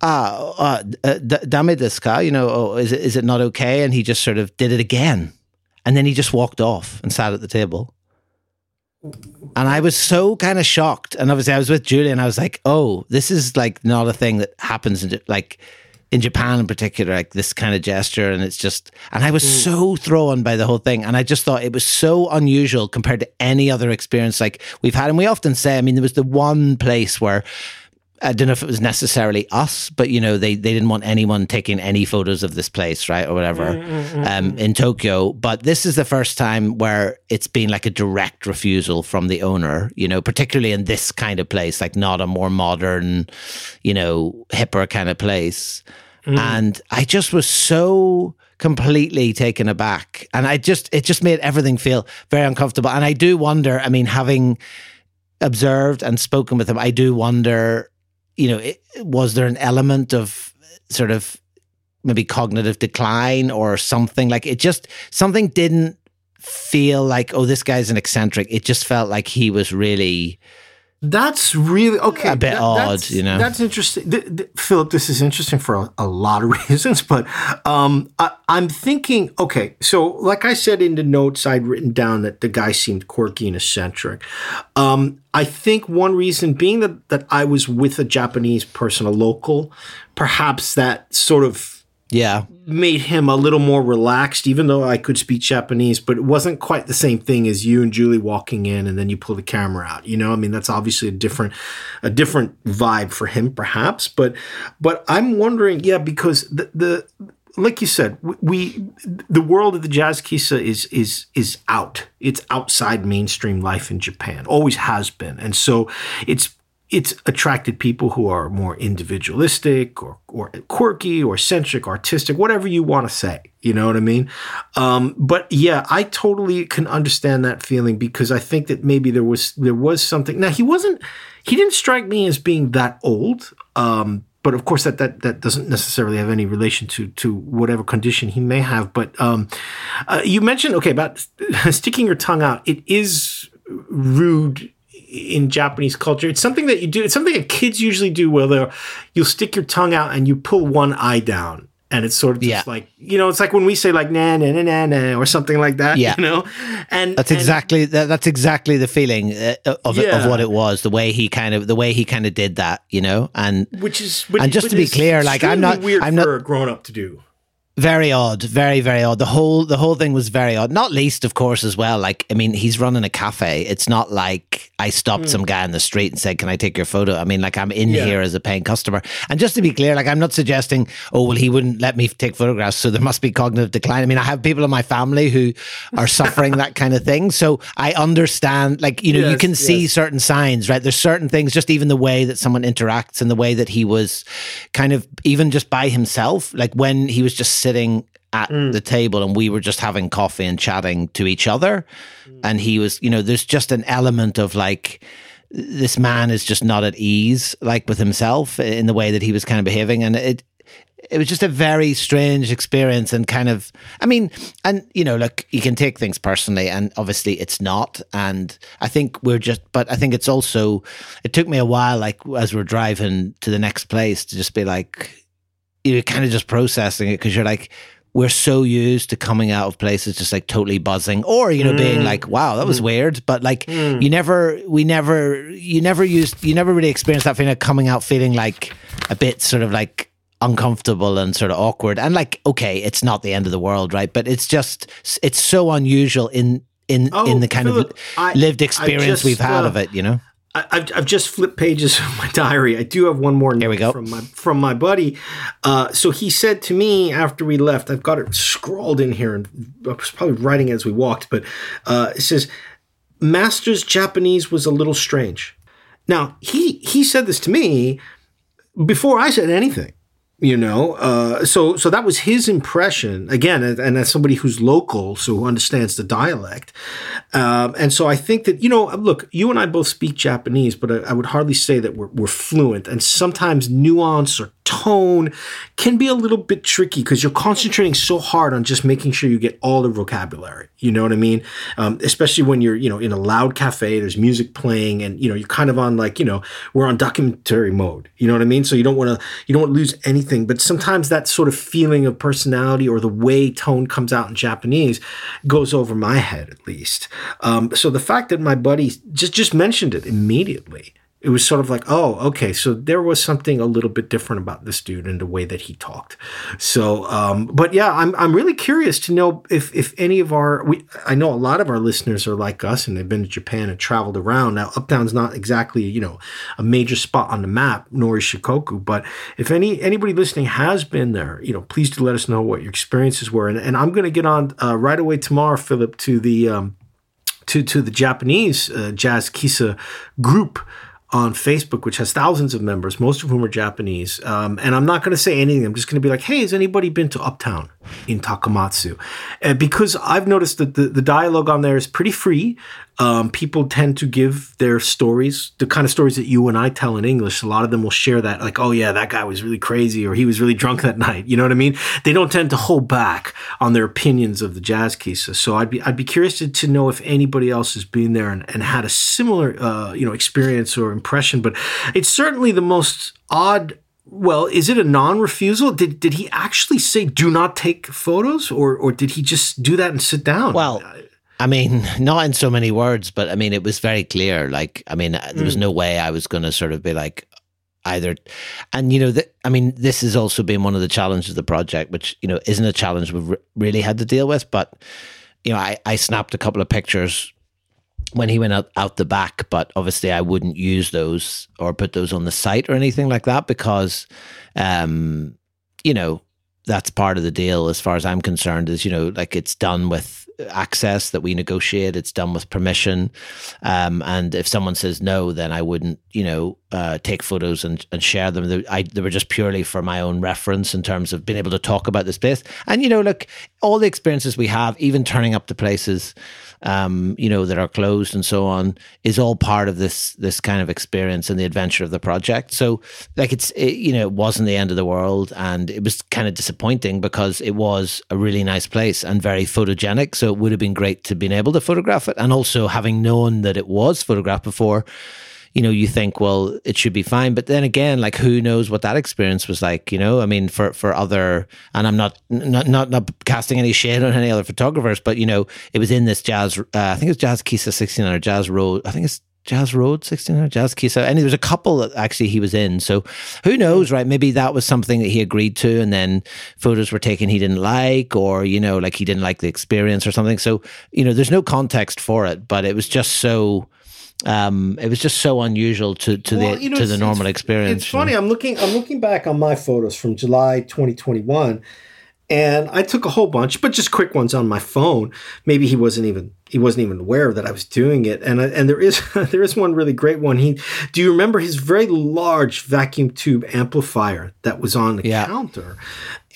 ah, uh, uh, dame desu ka? You know, oh, is it is it not okay? And he just sort of did it again, and then he just walked off and sat at the table. And I was so kind of shocked. And obviously, I was with Julie, and I was like, "Oh, this is like not a thing that happens in like in Japan in particular, like this kind of gesture." And it's just, and I was mm. so thrown by the whole thing, and I just thought it was so unusual compared to any other experience like we've had. And we often say, I mean, there was the one place where I don't know if it was necessarily us, but you know, they, they didn't want anyone taking any photos of this place, right, or whatever, mm-hmm. um, in Tokyo. But this is the first time where it's been like a direct refusal from the owner, you know, particularly in this kind of place, like not a more modern, you know, hipper kind of place. Mm. And I just was so completely taken aback, and I just it just made everything feel very uncomfortable. And I do wonder, I mean, having observed and spoken with him, I do wonder you know, it, was there an element of sort of maybe cognitive decline or something? Like it just, something didn't feel like, oh, this guy's an eccentric. It just felt like he was really that's really okay. A bit that, odd, you know. That's interesting, th- th- Philip. This is interesting for a, a lot of reasons, but um, I, am thinking. Okay, so like I said in the notes, I'd written down that the guy seemed quirky and eccentric. Um, I think one reason being that that I was with a Japanese person, a local, perhaps that sort of yeah made him a little more relaxed even though i could speak japanese but it wasn't quite the same thing as you and julie walking in and then you pull the camera out you know i mean that's obviously a different a different vibe for him perhaps but but i'm wondering yeah because the the like you said, we the world of the jazz kissa is is is out. It's outside mainstream life in Japan. Always has been, and so it's it's attracted people who are more individualistic or, or quirky or centric, artistic, whatever you want to say. You know what I mean? Um, but yeah, I totally can understand that feeling because I think that maybe there was there was something. Now he wasn't he didn't strike me as being that old. Um, but of course that, that that doesn't necessarily have any relation to to whatever condition he may have. But um, uh, you mentioned okay about sticking your tongue out. It is rude in Japanese culture. It's something that you do. It's something that kids usually do, where they you'll stick your tongue out and you pull one eye down, and it's sort of just yeah. like you know, it's like when we say like na na na na na or something like that. Yeah, you know, and that's and, exactly that, that's exactly the feeling uh, of yeah. of what it was. The way he kind of the way he kind of did that, you know, and which is which, and just to be clear, like I'm not weird I'm not a grown up to do very odd. Very very odd. The whole the whole thing was very odd. Not least of course as well like i mean he's running a cafe. It's not like i stopped mm. some guy in the street and said can i take your photo? I mean like i'm in yeah. here as a paying customer. And just to be clear like i'm not suggesting oh well he wouldn't let me take photographs so there must be cognitive decline. I mean i have people in my family who are suffering that kind of thing. So i understand like you know yes, you can see yes. certain signs right? There's certain things just even the way that someone interacts and the way that he was kind of even just by himself like when he was just sitting at mm. the table and we were just having coffee and chatting to each other. Mm. And he was, you know, there's just an element of like, this man is just not at ease, like with himself in the way that he was kind of behaving. And it, it was just a very strange experience and kind of i mean and you know look you can take things personally and obviously it's not and i think we're just but i think it's also it took me a while like as we're driving to the next place to just be like you're kind of just processing it because you're like, we're so used to coming out of places just like totally buzzing or you know mm. being like wow that was mm. weird but like mm. you never we never you never used you never really experienced that feeling of coming out feeling like a bit sort of like uncomfortable and sort of awkward and like okay it's not the end of the world right but it's just it's so unusual in in oh, in the kind Philip, of lived experience just, we've had uh, of it you know I, have I've just flipped pages of my diary. I do have one more Here we go. from my from my buddy. Uh, so he said to me after we left, I've got it scrawled in here, and I was probably writing as we walked, but uh, it says, "Master's Japanese was a little strange." Now he he said this to me before I said anything you know uh, so so that was his impression again and as somebody who's local so who understands the dialect um, and so i think that you know look you and i both speak japanese but i, I would hardly say that we're, we're fluent and sometimes nuance or tone can be a little bit tricky because you're concentrating so hard on just making sure you get all the vocabulary. You know what I mean? Um, especially when you're, you know, in a loud cafe, there's music playing, and you know you're kind of on like, you know, we're on documentary mode. You know what I mean? So you don't want to, you don't lose anything. But sometimes that sort of feeling of personality or the way tone comes out in Japanese goes over my head at least. Um, so the fact that my buddy just just mentioned it immediately it was sort of like, oh, okay, so there was something a little bit different about this dude and the way that he talked. So, um, but yeah, I'm I'm really curious to know if if any of our we I know a lot of our listeners are like us and they've been to Japan and traveled around. Now, Uptown's not exactly you know a major spot on the map, nor is Shikoku. But if any anybody listening has been there, you know, please do let us know what your experiences were. And, and I'm going to get on uh, right away tomorrow, Philip, to the um, to to the Japanese uh, jazz kissa group on Facebook, which has thousands of members, most of whom are Japanese. Um, and I'm not going to say anything. I'm just going to be like, hey, has anybody been to Uptown in Takamatsu? And because I've noticed that the, the dialogue on there is pretty free. Um, people tend to give their stories, the kind of stories that you and I tell in English. A lot of them will share that, like, oh yeah, that guy was really crazy, or he was really drunk that night. You know what I mean? They don't tend to hold back on their opinions of the jazz kissa. So I'd be I'd be curious to, to know if anybody else has been there and, and had a similar uh, you know experience or impression. But it's certainly the most odd well, is it a non-refusal? Did did he actually say do not take photos, or or did he just do that and sit down? Well, I mean, not in so many words, but I mean, it was very clear. Like, I mean, there was mm. no way I was going to sort of be like either. And, you know, the, I mean, this has also been one of the challenges of the project, which, you know, isn't a challenge we've re- really had to deal with. But, you know, I, I snapped a couple of pictures when he went out, out the back, but obviously I wouldn't use those or put those on the site or anything like that because, um, you know, that's part of the deal as far as I'm concerned is, you know, like it's done with access that we negotiate. It's done with permission. Um, and if someone says no, then I wouldn't, you know, uh, take photos and, and share them. They, I, they were just purely for my own reference in terms of being able to talk about this place. And, you know, look, all the experiences we have, even turning up to places, um, you know, that are closed and so on, is all part of this this kind of experience and the adventure of the project. So, like, it's it, you know, it wasn't the end of the world, and it was kind of disappointing because it was a really nice place and very photogenic. So it would have been great to been able to photograph it, and also having known that it was photographed before you know, you think, well, it should be fine. But then again, like who knows what that experience was like, you know? I mean, for, for other, and I'm not, not, not, not casting any shade on any other photographers, but you know, it was in this jazz, uh, I think it's Jazz Kissa 16 or Jazz Road. I think it's Jazz Road 16 Jazz Kissa. And there was a couple that actually he was in. So who knows, right? Maybe that was something that he agreed to and then photos were taken he didn't like or, you know, like he didn't like the experience or something. So, you know, there's no context for it, but it was just so um, it was just so unusual to to well, the you know, to the normal experience. It's funny. I'm looking. I'm looking back on my photos from July 2021, and I took a whole bunch, but just quick ones on my phone. Maybe he wasn't even he wasn't even aware that I was doing it. And I, and there is there is one really great one. He do you remember his very large vacuum tube amplifier that was on the yeah. counter?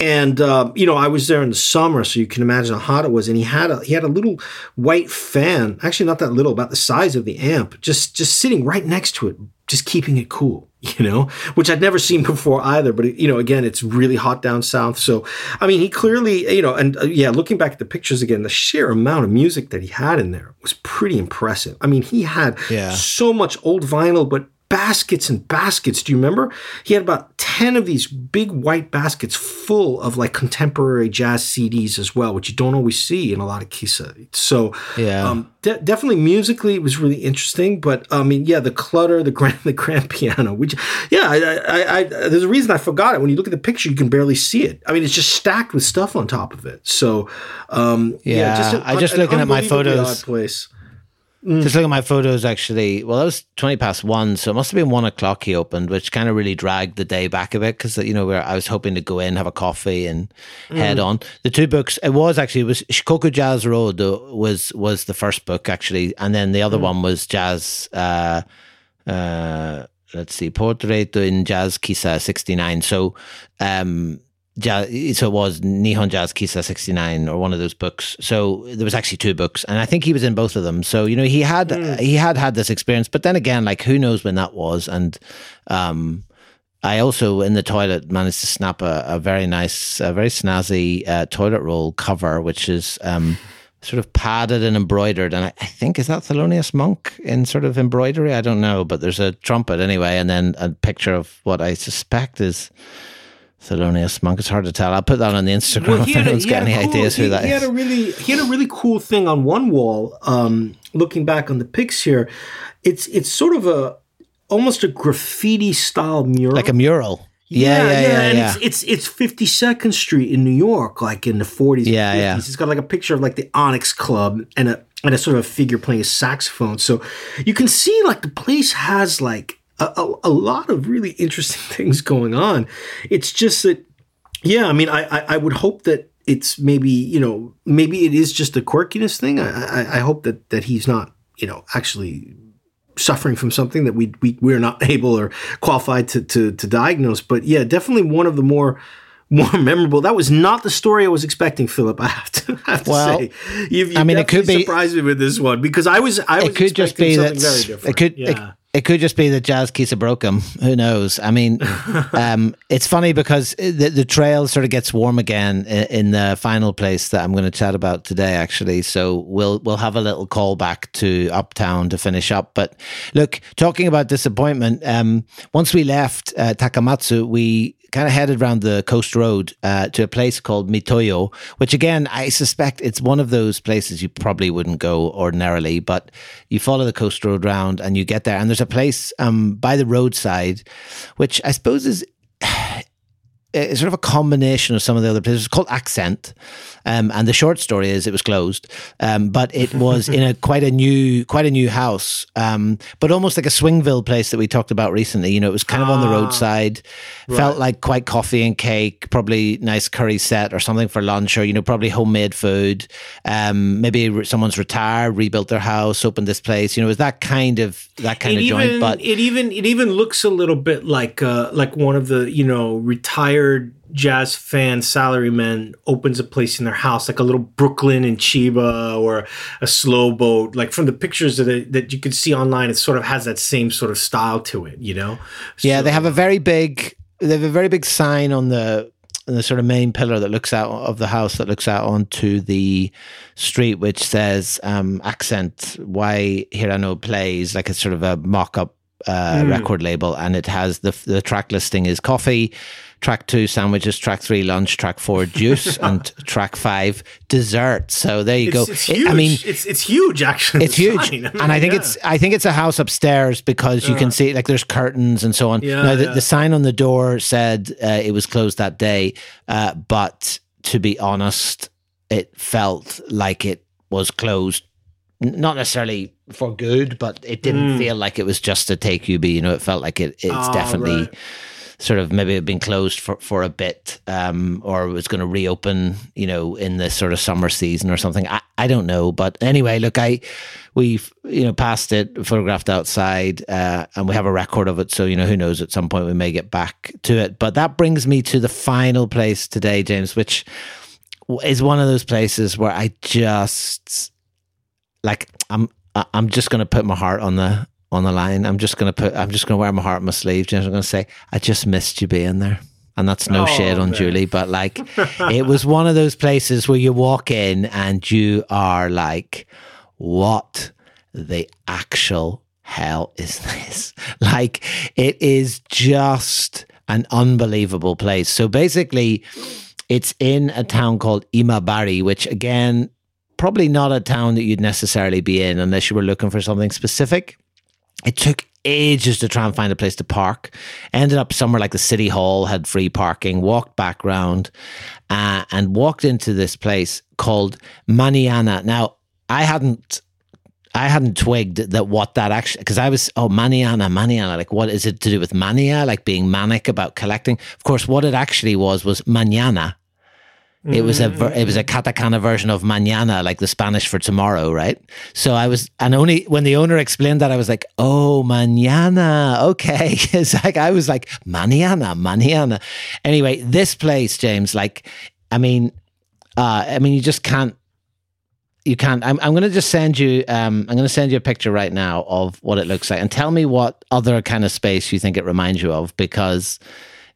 And uh, you know, I was there in the summer, so you can imagine how hot it was. And he had a he had a little white fan, actually not that little, about the size of the amp, just just sitting right next to it, just keeping it cool. You know, which I'd never seen before either. But you know, again, it's really hot down south. So I mean, he clearly, you know, and uh, yeah, looking back at the pictures again, the sheer amount of music that he had in there was pretty impressive. I mean, he had yeah. so much old vinyl, but baskets and baskets. Do you remember? He had about 10 of these big white baskets full of like contemporary jazz CDs as well, which you don't always see in a lot of Kissa. So, yeah. Um, de- definitely musically it was really interesting, but I mean, yeah, the clutter, the grand, the grand piano, which, yeah, I, I, I, there's a reason I forgot it. When you look at the picture, you can barely see it. I mean, it's just stacked with stuff on top of it. So, um, yeah, yeah just a, I just looking at my photos. Place. Mm. Just look at my photos, actually, well, that was 20 past one, so it must have been one o'clock he opened, which kind of really dragged the day back a bit because, you know, where I was hoping to go in, have a coffee, and mm. head on. The two books, it was actually, it was Shikoku Jazz Road was was the first book, actually, and then the other mm. one was Jazz, uh, uh, let's see, Portrait in Jazz Kissa 69. So, um, jazz, so it was Nihon Jazz Kissa 69 or one of those books. So there was actually two books and I think he was in both of them. So, you know, he had, mm. he had had this experience, but then again, like who knows when that was. And, um, I also in the toilet managed to snap a, a very nice, a very snazzy uh, toilet roll cover, which is um, sort of padded and embroidered. And I, I, think is that Thelonious Monk in sort of embroidery. I don't know, but there's a trumpet anyway, and then a picture of what I suspect is Thelonious Monk. It's hard to tell. I'll put that on the Instagram well, if anyone's got any cool, ideas who he, that he is. Had a really, he had a really cool thing on one wall. Um, looking back on the pics here, it's it's sort of a almost a graffiti style mural, like a mural. Yeah, yeah, yeah. yeah, and yeah. It's, it's it's 52nd Street in New York, like in the 40s. Yeah, yeah. It's got like a picture of like the Onyx Club and a and a sort of a figure playing a saxophone. So you can see like the place has like a, a, lot of really interesting things going on. It's just that, yeah, I mean, I, I, I, would hope that it's maybe, you know, maybe it is just a quirkiness thing. I, I, I hope that, that he's not, you know, actually suffering from something that we, we, we're not able or qualified to, to, to diagnose. But yeah, definitely one of the more, more memorable. That was not the story I was expecting, Philip. I have to, have to well, say. You've, you've I mean, it could be surprised me with this one because I was I was it could just be that it could yeah. it, it could just be that Jazz Kissa broke him. Who knows? I mean, um, it's funny because the, the trail sort of gets warm again in, in, the final place that I'm going to chat about today, actually. So we'll we'll have a little call back to Uptown to finish up. But look, talking about disappointment, um, once we left uh, Takamatsu, we kind of headed around the coast road uh, to a place called Mitoyo, which again, I suspect it's one of those places you probably wouldn't go ordinarily, but you follow the coast road round and you get there. And there's a place um, by the roadside, which I suppose is it's sort of a combination of some of the other places. It's called Accent, um, and the short story is it was closed, um, but it was in a quite a new, quite a new house, um, but almost like a Swingville place that we talked about recently. You know, it was kind of on the ah, roadside, right. felt like quite coffee and cake, probably nice curry set or something for lunch, or you know, probably homemade food. Um, maybe someone's retired, rebuilt their house, opened this place. You know, it was that kind of that kind it of even, joint. But it even it even looks a little bit like uh, like one of the you know retired jazz fan salaryman opens a place in their house, like a little Brooklyn in Chiba or a slow boat. Like from the pictures that it, that you can see online, it sort of has that same sort of style to it. You know? Yeah, so, they have a very big. They have a very big sign on the the sort of main pillar that looks out of the house that looks out onto the street, which says um, "Accent Why Hirano Plays," like it's sort of a mock-up uh, mm. record label, and it has the the track listing is coffee track two sandwiches, track three lunch, track four juice, and track five dessert. So there you it's, go. It's it, I mean, it's it's huge actually. It's huge, I mean, and I think yeah. it's I think it's a house upstairs because you uh, can see like there's curtains and so on. Yeah, now the, yeah. the sign on the door said uh, it was closed that day, uh, but to be honest, it felt like it was closed not necessarily for good, but it didn't mm. feel like it was just a take UB. You know, it felt like it. It's oh, definitely right sort of maybe been closed for, for a bit um, or was going to reopen, you know, in the sort of summer season or something. I, I don't know. But anyway, look, I we've, you know, passed it, photographed outside, uh, and we have a record of it. So, you know, who knows, at some point we may get back to it. But that brings me to the final place today, James, which is one of those places where I just like I'm I'm just going to put my heart on the on the line. I'm just gonna put. I'm just gonna wear my heart on my sleeve. James, I'm gonna say, I just missed you being there. And that's no oh, shade on man. Julie, but like, it was one of those places where you walk in and you are like, what the actual hell is this? Like, it is just an unbelievable place. So basically, it's in a town called Imabari, which again, probably not a town that you'd necessarily be in unless you were looking for something specific. It took ages to try and find a place to park. Ended up somewhere like the city hall had free parking. Walked back round uh, and walked into this place called Maniana. Now I hadn't. I hadn't twigged that what that actually because I was oh maniana maniana like what is it to do with mania like being manic about collecting of course what it actually was was mañana it was a it was a katakana version of mañana, like the Spanish for tomorrow, right? So I was, and only when the owner explained that, I was like, "Oh, mañana, okay." It's like I was like, "Mañana, mañana." Anyway, this place, James, like, I mean, uh, I mean, you just can't, you can't. I'm, I'm going to just send you, um, I'm going to send you a picture right now of what it looks like, and tell me what other kind of space you think it reminds you of, because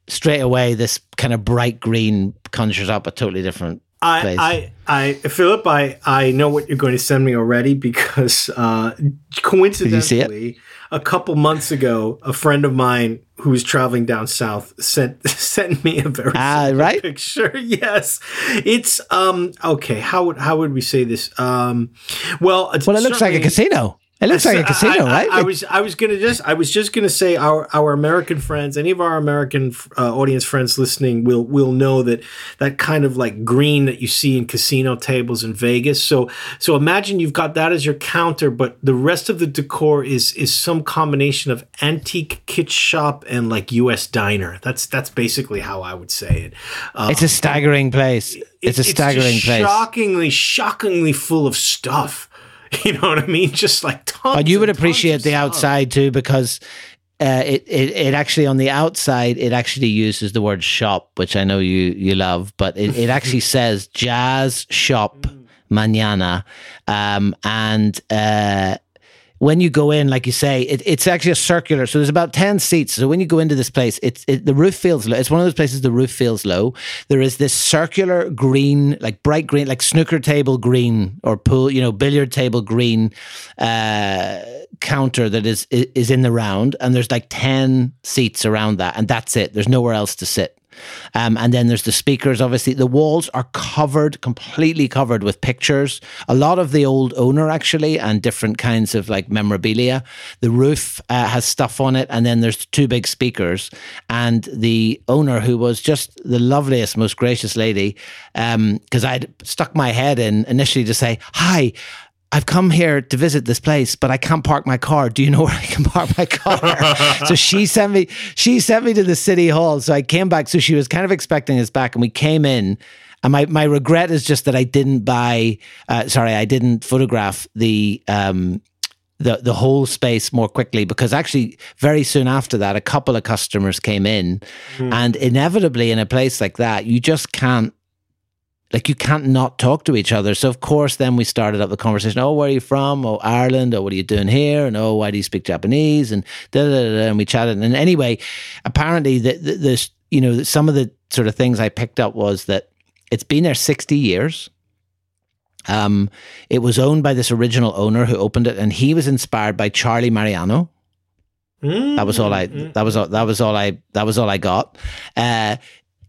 straight away this kind of bright green conjures up a totally different place. I, I, I, Philip, I, I know what you're going to send me already because uh, coincidentally, a couple months ago, a friend of mine who was traveling down south sent sent me a very uh, right? picture. Yes, it's um okay. How would how would we say this? Um, well, well, it looks like a casino. It looks like a casino, I, right? I, I, was I was gonna just I was just gonna say our our American friends, any of our American uh, audience friends listening will will know that that kind of like green that you see in casino tables in Vegas. So so imagine you've got that as your counter, but the rest of the decor is is some combination of antique kit shop and like U.S. diner. That's that's basically how I would say it. Um, it's a staggering place. It's, it's a staggering it's place. Shockingly, shockingly full of stuff. You know what I mean? Just like tons. But you would appreciate the outside too, because uh, it, it it actually on the outside it actually uses the word shop, which I know you you love, but it, it actually says jazz shop mañana, um, and uh, when you go in, like you say, it, it's actually a circular. So there's about 10 seats. So when you go into this place, it's it, the roof feels low. It's one of those places the roof feels low. There is this circular green, like bright green, like snooker table green or pool, you know, billiard table green uh, counter that is is in the round. And there's like 10 seats around that. And that's it. There's nowhere else to sit. Um, and then there's the speakers, obviously. The walls are covered, completely covered with pictures. A lot of the old owner, actually, and different kinds of like memorabilia. The roof uh, has stuff on it. And then there's two big speakers. And the owner, who was just the loveliest, most gracious lady, because um, I'd stuck my head in initially to say, Hi, I've come here to visit this place, but I can't park my car. Do you know where I can park my car? so she sent me, she sent me to the city hall. So I came back. So she was kind of expecting us back and we came in. And my, my regret is just that I didn't buy, uh, sorry, I didn't photograph the, um, the the whole space more quickly because actually very soon after that a couple of customers came in mm. and inevitably in a place like that you just can't like you can't not talk to each other. So of course, then we started up the conversation. Oh, where are you from? Oh, Ireland. Oh, what are you doing here? And oh, why do you speak Japanese? And da da da. da and we chatted. And anyway, apparently, the, the, this you know some of the sort of things I picked up was that it's been there sixty years. Um, it was owned by this original owner who opened it, and he was inspired by Charlie Mariano. Mm, that was all I. Mm, that was all. That was all I. That was all I got. Uh,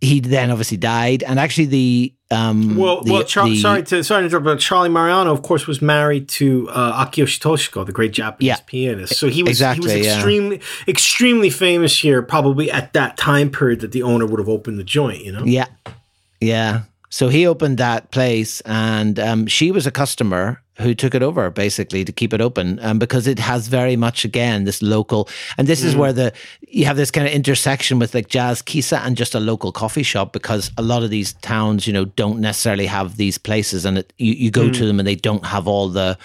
he then obviously died, and actually the um, well, the, well, Char- the, sorry to sorry to interrupt, but Charlie Mariano, of course, was married to uh, Akiyoshi Toshiko, the great Japanese yeah, pianist. So he was exactly, he was extremely yeah. extremely famous here, probably at that time period that the owner would have opened the joint. You know? Yeah, yeah. So he opened that place, and um, she was a customer who took it over basically to keep it open um, because it has very much again this local and this mm. is where the you have this kind of intersection with like jazz kissa and just a local coffee shop because a lot of these towns you know don't necessarily have these places and it, you, you go mm. to them and they don't have all the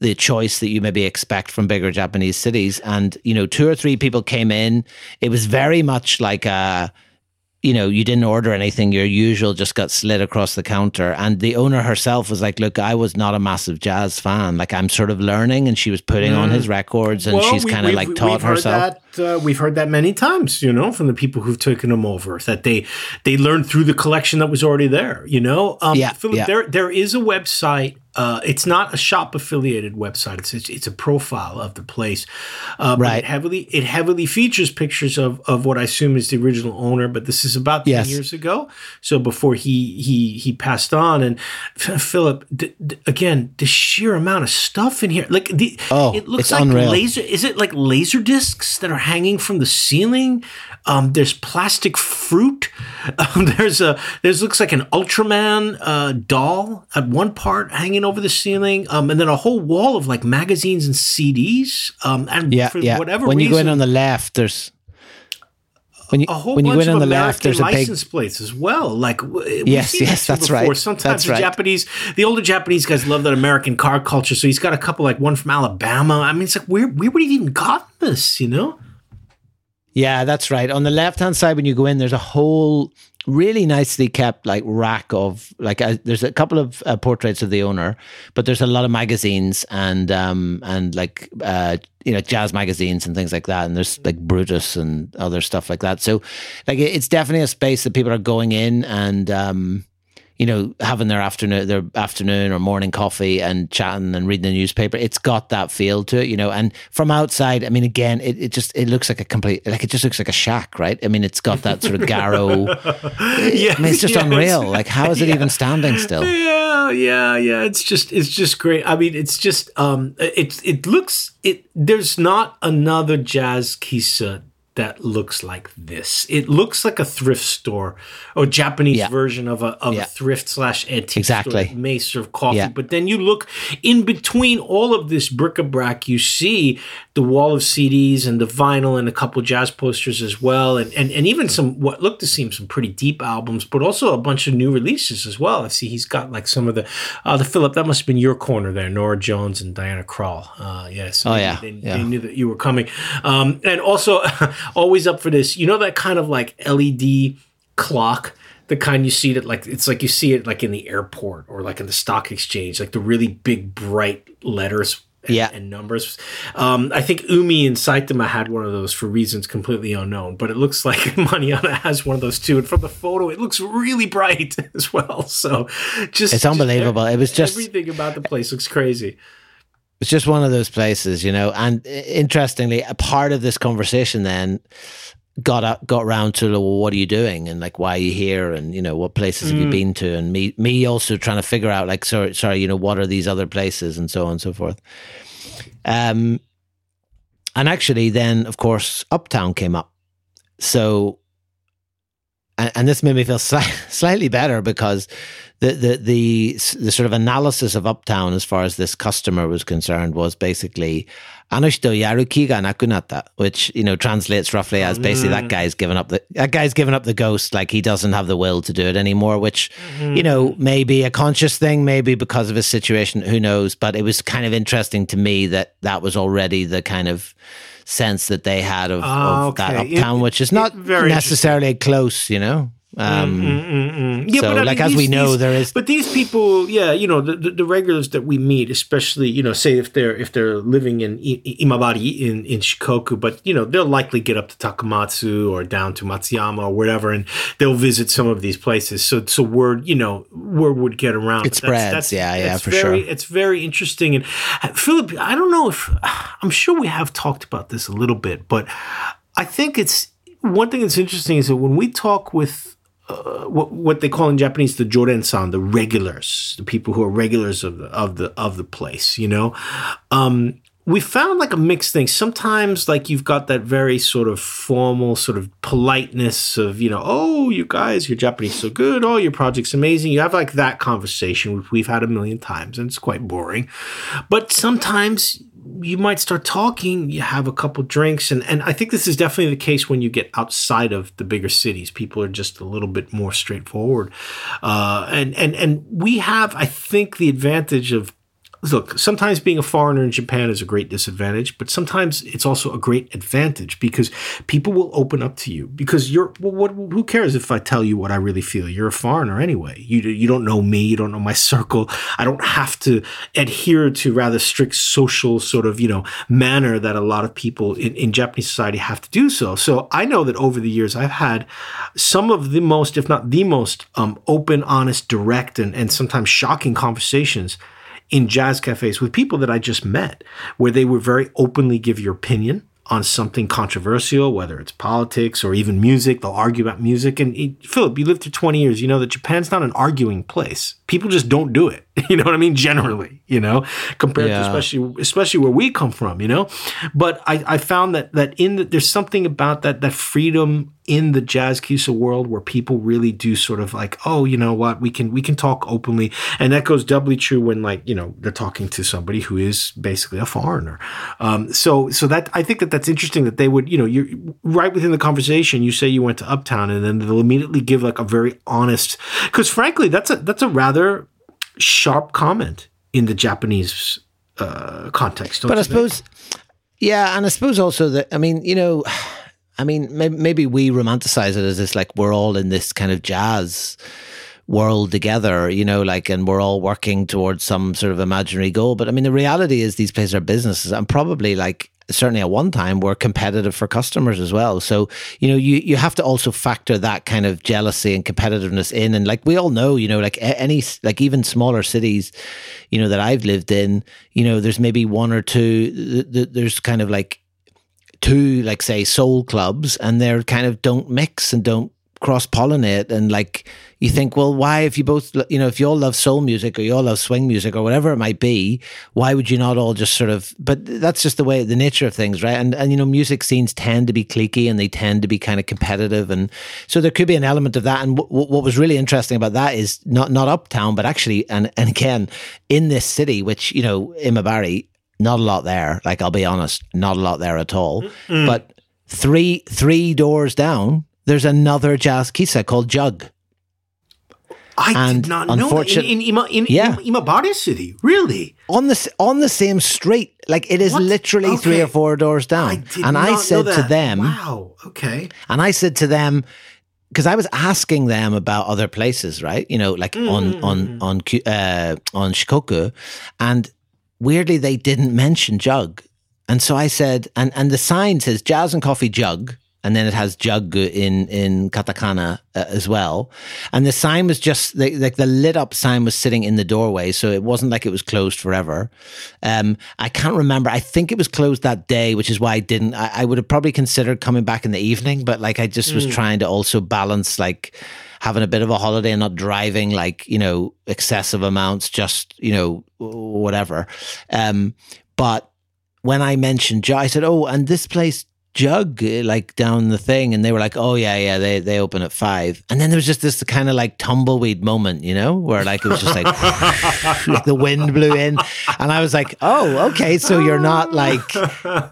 the choice that you maybe expect from bigger Japanese cities and you know two or three people came in it was very much like a you know, you didn't order anything, your usual just got slid across the counter. And the owner herself was like, Look, I was not a massive jazz fan. Like, I'm sort of learning. And she was putting mm. on his records and well, she's kind of like taught herself. That, uh, we've heard that many times, you know, from the people who've taken them over, that they they learned through the collection that was already there, you know? Um, yeah, Philip, yeah. there, there is a website Uh, it's not a shop affiliated website. It's, it's, it's a profile of the place. Uh, right. It heavily it heavily features pictures of of what I assume is the original owner. But this is about ten Yes. years ago, so before he he he passed on. And Philip, d- d- again, the sheer amount of stuff in here, like the Oh, it looks like unreal. laser. Is it like laser discs that are hanging from the ceiling? Um, there's plastic fruit. Um, there's a there's looks like an Ultraman uh, doll at one part hanging over the ceiling, um, and then a whole wall of like magazines and CDs. Um, and Yeah, for yeah. whatever when reason, you go in on the left, there's when you a whole when you go bunch in on the American left, there's a big license plates as well. Like we've Yes, seen yes, that's before. right. Sometimes That's the right. Japanese, the older Japanese guys love that American car culture. So he's got a couple like one from Alabama. I mean, it's like where where would he even gotten this? You know? Yeah, that's right. On the left hand side, when you go in, there's a whole really nicely kept like rack of like uh, there's a couple of uh, portraits of the owner, but there's a lot of magazines and um and like uh you know jazz magazines and things like that. And there's like Brutus and other stuff like that. So like it's definitely a space that people are going in and um you know, having their afternoon, their afternoon or morning coffee and chatting and reading the newspaper. It's got that feel to it, you know. And from outside, I mean, again, it, it just it looks like a complete, like it just looks like a shack, right? I mean, it's got that sort of Garrow. yeah, I mean, it's just yeah, unreal. Like, how is it even standing still? Yeah, yeah, yeah. It's just it's just great. I mean, it's just um it it looks it there's not another jazz kissa that looks like this. It looks like a thrift store or Japanese Yeah. version of a of Yeah. a thrift slash antique Exactly. store may serve coffee. Yeah. But then you look in between all of this bric-a-brac, you see the wall of CDs and the vinyl and a couple jazz posters as well, and and, and even some what looked to seem some pretty deep albums, but also a bunch of new releases as well. I see he's got like some of the uh, the Philip. That must have been your corner there, Norah Jones and Diana Krall. Uh, yes. Oh, yeah. They, Yeah. they knew that you were coming, um, and also always up for this. You know that kind of like LED clock. The kind you see that like it's like you see it like in the airport or like in the stock exchange, like the really big bright letters and, Yeah. and numbers. Um, I think Umi and Saitama had one of those for reasons completely unknown, but it looks like Maniana has one of those too. And from the photo, it looks really bright as well. So just It's just unbelievable. It was just everything about the place looks crazy. It's just one of those places, you know. And interestingly, a part of this conversation then got up, got round to well, what are you doing and like why are you here and you know what places have you been to and me me also trying to figure out like sorry sorry you know what are these other places and so on and so forth. Um, and actually, then of course, Uptown came up. So, and, and this made me feel sli- slightly better because the, the the the sort of analysis of Uptown as far as this customer was concerned was basically "Anoshito yaruki ga nakunata," which you know translates roughly as basically that guy's given up the that guy's given up the ghost, like he doesn't have the will to do it anymore. Which you know may be a conscious thing, maybe because of his situation, who knows? But it was kind of interesting to me that that was already the kind of sense that they had of, Ah, of that okay. It- uptown, which is not very necessarily close, you know. Um, Mm, Yeah, so, but I like mean, as we know, these- there is But these people, yeah, you know, the, the, the regulars that we meet, especially, you know, say if they're if they're living in I- Imabari in in Shikoku, but you know, they'll likely get up to Takamatsu or down to Matsuyama or whatever, and they'll visit some of these places. So so word, you know, word would get around. It that's- spreads. Yeah, yeah, that's for very, sure. It's very interesting. And uh, Philip, I don't know if I'm sure we have talked about this a little bit, but I think it's one thing that's interesting is that when we talk with uh, what what they call in Japanese the joren-san, the regulars, the people who are regulars of the of the of the place, you know. Um, we found like a mixed thing. Sometimes like you've got that very sort of formal sort of politeness of, you know, oh, you guys, your Japanese so good, oh, your project's amazing. You have like that conversation which we've had a million times and it's quite boring. But sometimes you might start talking, you have a couple drinks, and, and I think this is definitely the case when you get outside of the bigger cities. People are just a little bit more straightforward. Uh, and, and, and we have, I think, the advantage of look, sometimes being a foreigner in Japan is a great disadvantage, but sometimes it's also a great advantage because people will open up to you because you're well, what who cares if I tell you what I really feel? You're a foreigner anyway. You you don't know me, you don't know my circle. I don't have to adhere to rather strict social sort of, you know, manner that a lot of people in, in Japanese society have to do so. So I know that over the years I've had some of the most, if not the most, um, open, honest, direct, and, and sometimes shocking conversations in jazz cafes with people that I just met, where they would very openly give your opinion on something controversial, whether it's politics or even music. They'll argue about music. And Philip, you lived here 20 years. You know that Japan's not an arguing place. People just don't do it. You know what I mean? Generally, you know, compared yeah. to especially especially where we come from. You know, but I, I found that that in the, there's something about that that freedom in the Jazz Kissa world where people really do sort of like, oh, you know what, we can we can talk openly, and that goes doubly true when like you know they're talking to somebody who is basically a foreigner. Um, so so that I think that that's interesting that they would you know you're right within the conversation. You say you went to Uptown, and then they'll immediately give like a very honest because frankly that's a that's a rather sharp comment in the Japanese uh, context. But I suppose, yeah, and I suppose also that I mean, you know, I mean, maybe, maybe we romanticize it as this like we're all in this kind of jazz world together, you know, like, and we're all working towards some sort of imaginary goal. But I mean, the reality is these places are businesses, and probably like certainly at one time were competitive for customers as well. So, you know, you, you have to also factor that kind of jealousy and competitiveness in. And like we all know, you know, like any, like even smaller cities, you know, that I've lived in, you know, there's maybe one or two, there's kind of like two, like say soul clubs and they're kind of don't mix and don't cross pollinate and like you think well why if you both you know if you all love soul music or you all love swing music or whatever it might be why would you not all just sort of but that's just the way the nature of things right? And and you know music scenes tend to be cliquey and they tend to be kind of competitive and so there could be an element of that. And w- what was really interesting about that is not not uptown but actually and and again in this city which you know imabari not a lot there. Like i'll be honest not a lot there at all. Mm. but three three doors down there's another jazz kissa called Jug. I and did not know that. In, in, Ima, in, yeah. Imabari City, really? On the on the same street, like it is what? literally okay. three or four doors down. I and I said to them, "Wow, okay." And I said to them, because I was asking them about other places, right? You know, like mm. on on on uh, on Shikoku, and weirdly they didn't mention Jug, and so I said, and and the sign says Jazz and Coffee Jug, and then it has jug in in katakana uh, as well. And the sign was just like the lit up sign was sitting in the doorway, so it wasn't like it was closed forever. Um, I can't remember. I think it was closed that day, which is why I didn't. I, I would have probably considered coming back in the evening, but like I just mm. was trying to also balance like having a bit of a holiday and not driving like you know excessive amounts, just you know whatever. Um, but when I mentioned, I said, "Oh, and this place jug eh, like down the thing and they were like oh yeah yeah they they open at five. And then there was just this kind of like tumbleweed moment you know where like it was just like, like the wind blew in and i was like oh okay so you're not like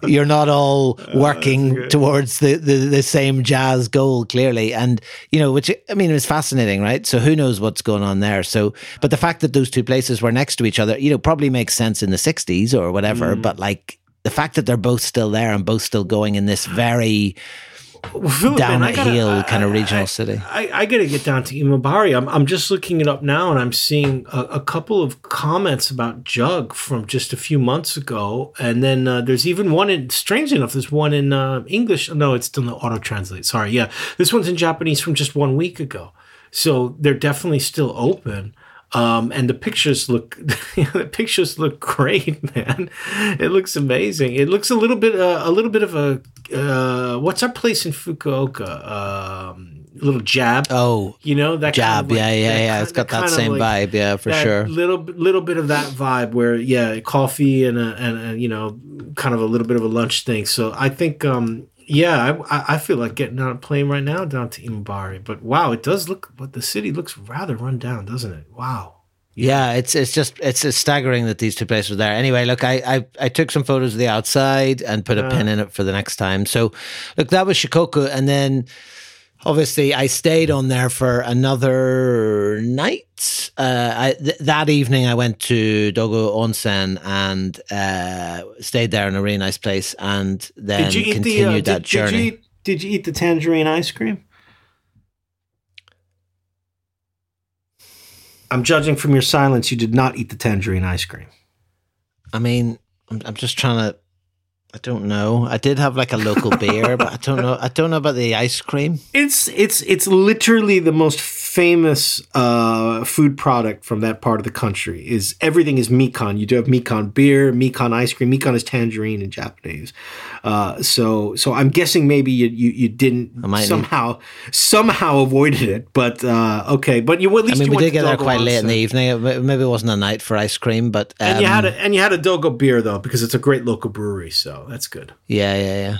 you're not all working towards the, the the same jazz goal clearly. And you know which i mean it was fascinating right? So who knows what's going on there? So but the fact that those two places were next to each other you know probably makes sense in the 60s or whatever mm. but like the fact that they're both still there and both still going in this very well, down hill kind of regional I, city. I, I got to get down to Imabari. I'm, I'm just looking it up now and I'm seeing a, a, couple of comments about Jug from just a few months ago. And then uh, there's even one in, strangely enough, there's one in uh, English. No, it's still the auto translate. Sorry. Yeah. This one's in Japanese from just one week ago. So they're definitely still open. Um, and the pictures look the pictures look great, man. It looks amazing. It looks a little bit uh, a little bit of a uh, what's our place in Fukuoka? Um, little jab. Oh, you know that jab. Kind of like, yeah, yeah, yeah. It's got that same like, vibe. Yeah, for sure. Little little bit of that vibe where yeah, coffee and a, and a, you know kind of a little bit of a lunch thing. So I think um, yeah, I, I feel like getting on a plane right now down to Imabari. But wow, it does look, but the city looks rather run down, doesn't it? Wow. Yeah, it's it's just it's, it's staggering that these two places are there. Anyway, look, I, I I took some photos of the outside and put a pin in it for the next time. So, look, that was Shikoku, and then obviously I stayed on there for another night. Uh, I, th- that evening I went to Dogo Onsen and uh, stayed there in a really nice place, and then continued the, uh, that did, journey. Did you, eat, did you eat the tangerine ice cream? I'm judging from your silence. You did not eat the tangerine ice cream. I mean, I'm, I'm just trying to I don't know. I did have like a local beer, but I don't know. I don't know about the ice cream. It's it's it's literally the most famous uh, food product from that part of the country. Is everything is Mikan. You do have Mikan beer, Mikan ice cream. Mikan is tangerine in Japanese. Uh, so so I'm guessing maybe you you, you didn't somehow need. somehow avoided it, but uh, okay. But you at least I mean we did get there quite late in the evening. Maybe it wasn't a night for ice cream, but um, and you had um, a, and you had a Dogo beer though because it's a great local brewery. So that's good. Yeah, yeah, yeah.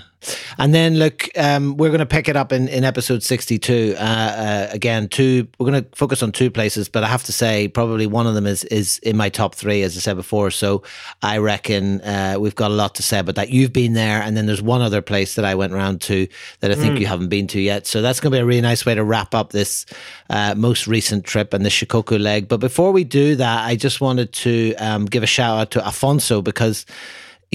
And then look, um, we're going to pick it up in, in episode 62. Uh, uh, again, two, we're going to focus on two places, but I have to say, probably one of them is, is in my top three, as I said before. So I reckon uh, we've got a lot to say about that. You've been there, and then there's one other place that I went around to that I think mm. you haven't been to yet. So that's going to be a really nice way to wrap up this uh, most recent trip and the Shikoku leg. But before we do that, I just wanted to um, give a shout out to Afonso because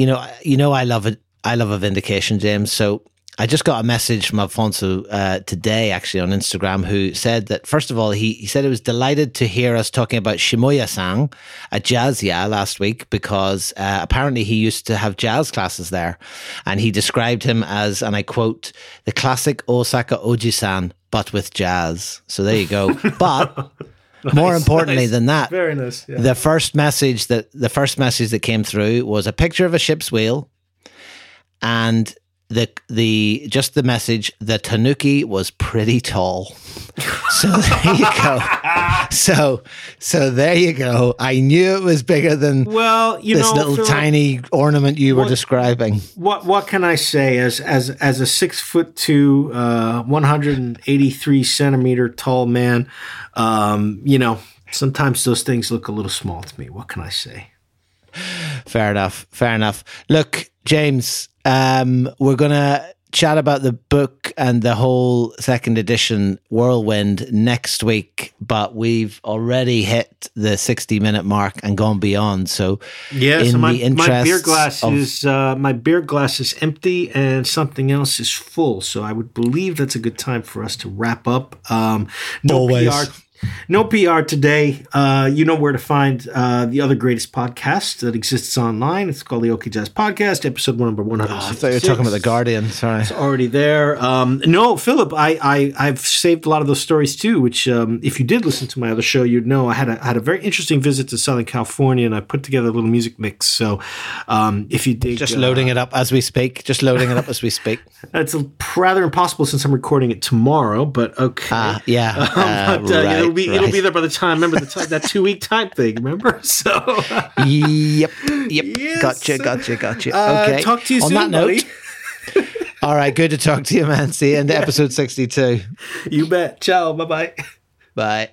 you know, you know, I love it. I love a vindication, James. So I just got a message from Alfonso uh, today, actually, on Instagram, who said that, first of all, he, he said he was delighted to hear us talking about Shimoya san at Jazzya last week because uh, apparently he used to have jazz classes there. And he described him as, and I quote, the classic Osaka Oji-san, but with jazz. So there you go. But. Nice, More importantly nice. than that, very nice. Yeah. The first message that the first message that came through was a picture of a ship's wheel and the the just the message the tanuki was pretty tall so there you go so so there you go. I knew it was bigger than well you this know, little tiny ornament you what, were describing. what what can i say? As as as a six foot two uh 183 centimeter tall man um you know sometimes those things look a little small to me. What can i say? Fair enough. Fair enough. Look james um, we're going to chat about the book and the whole second edition Whirlwind next week, but we've already hit the 60 minute mark and gone beyond. So, yeah, so my, my beer glass of, is uh, my beer glass is empty and something else is full. So I would believe that's a good time for us to wrap up. Um, no always. PR no PR today. Uh, you know where to find uh, the other greatest podcast that exists online. It's called the OK Jazz Podcast, episode number one hundred. Oh, I thought you were talking about the Guardian. Sorry, it's already there. Um, no, Philip, I, I I've saved a lot of those stories too. Which, um, if you did listen to my other show, you'd know I had a had a very interesting visit to Southern California, and I put together a little music mix. So, um, if you dig, just loading uh, it up as we speak, just loading it up as we speak. It's rather impossible since I'm recording it tomorrow, but okay. Ah, yeah, but, uh, right it'll be right. it'll be there by the time. Remember the time, that two week time thing. Remember? So. yep. Yep. Yes. Gotcha. Gotcha. Gotcha. Uh, okay. Talk to you On soon, that note. all right. Good to talk to you, man. See you in yeah. episode sixty-two. You bet. Ciao. Bye-bye. Bye.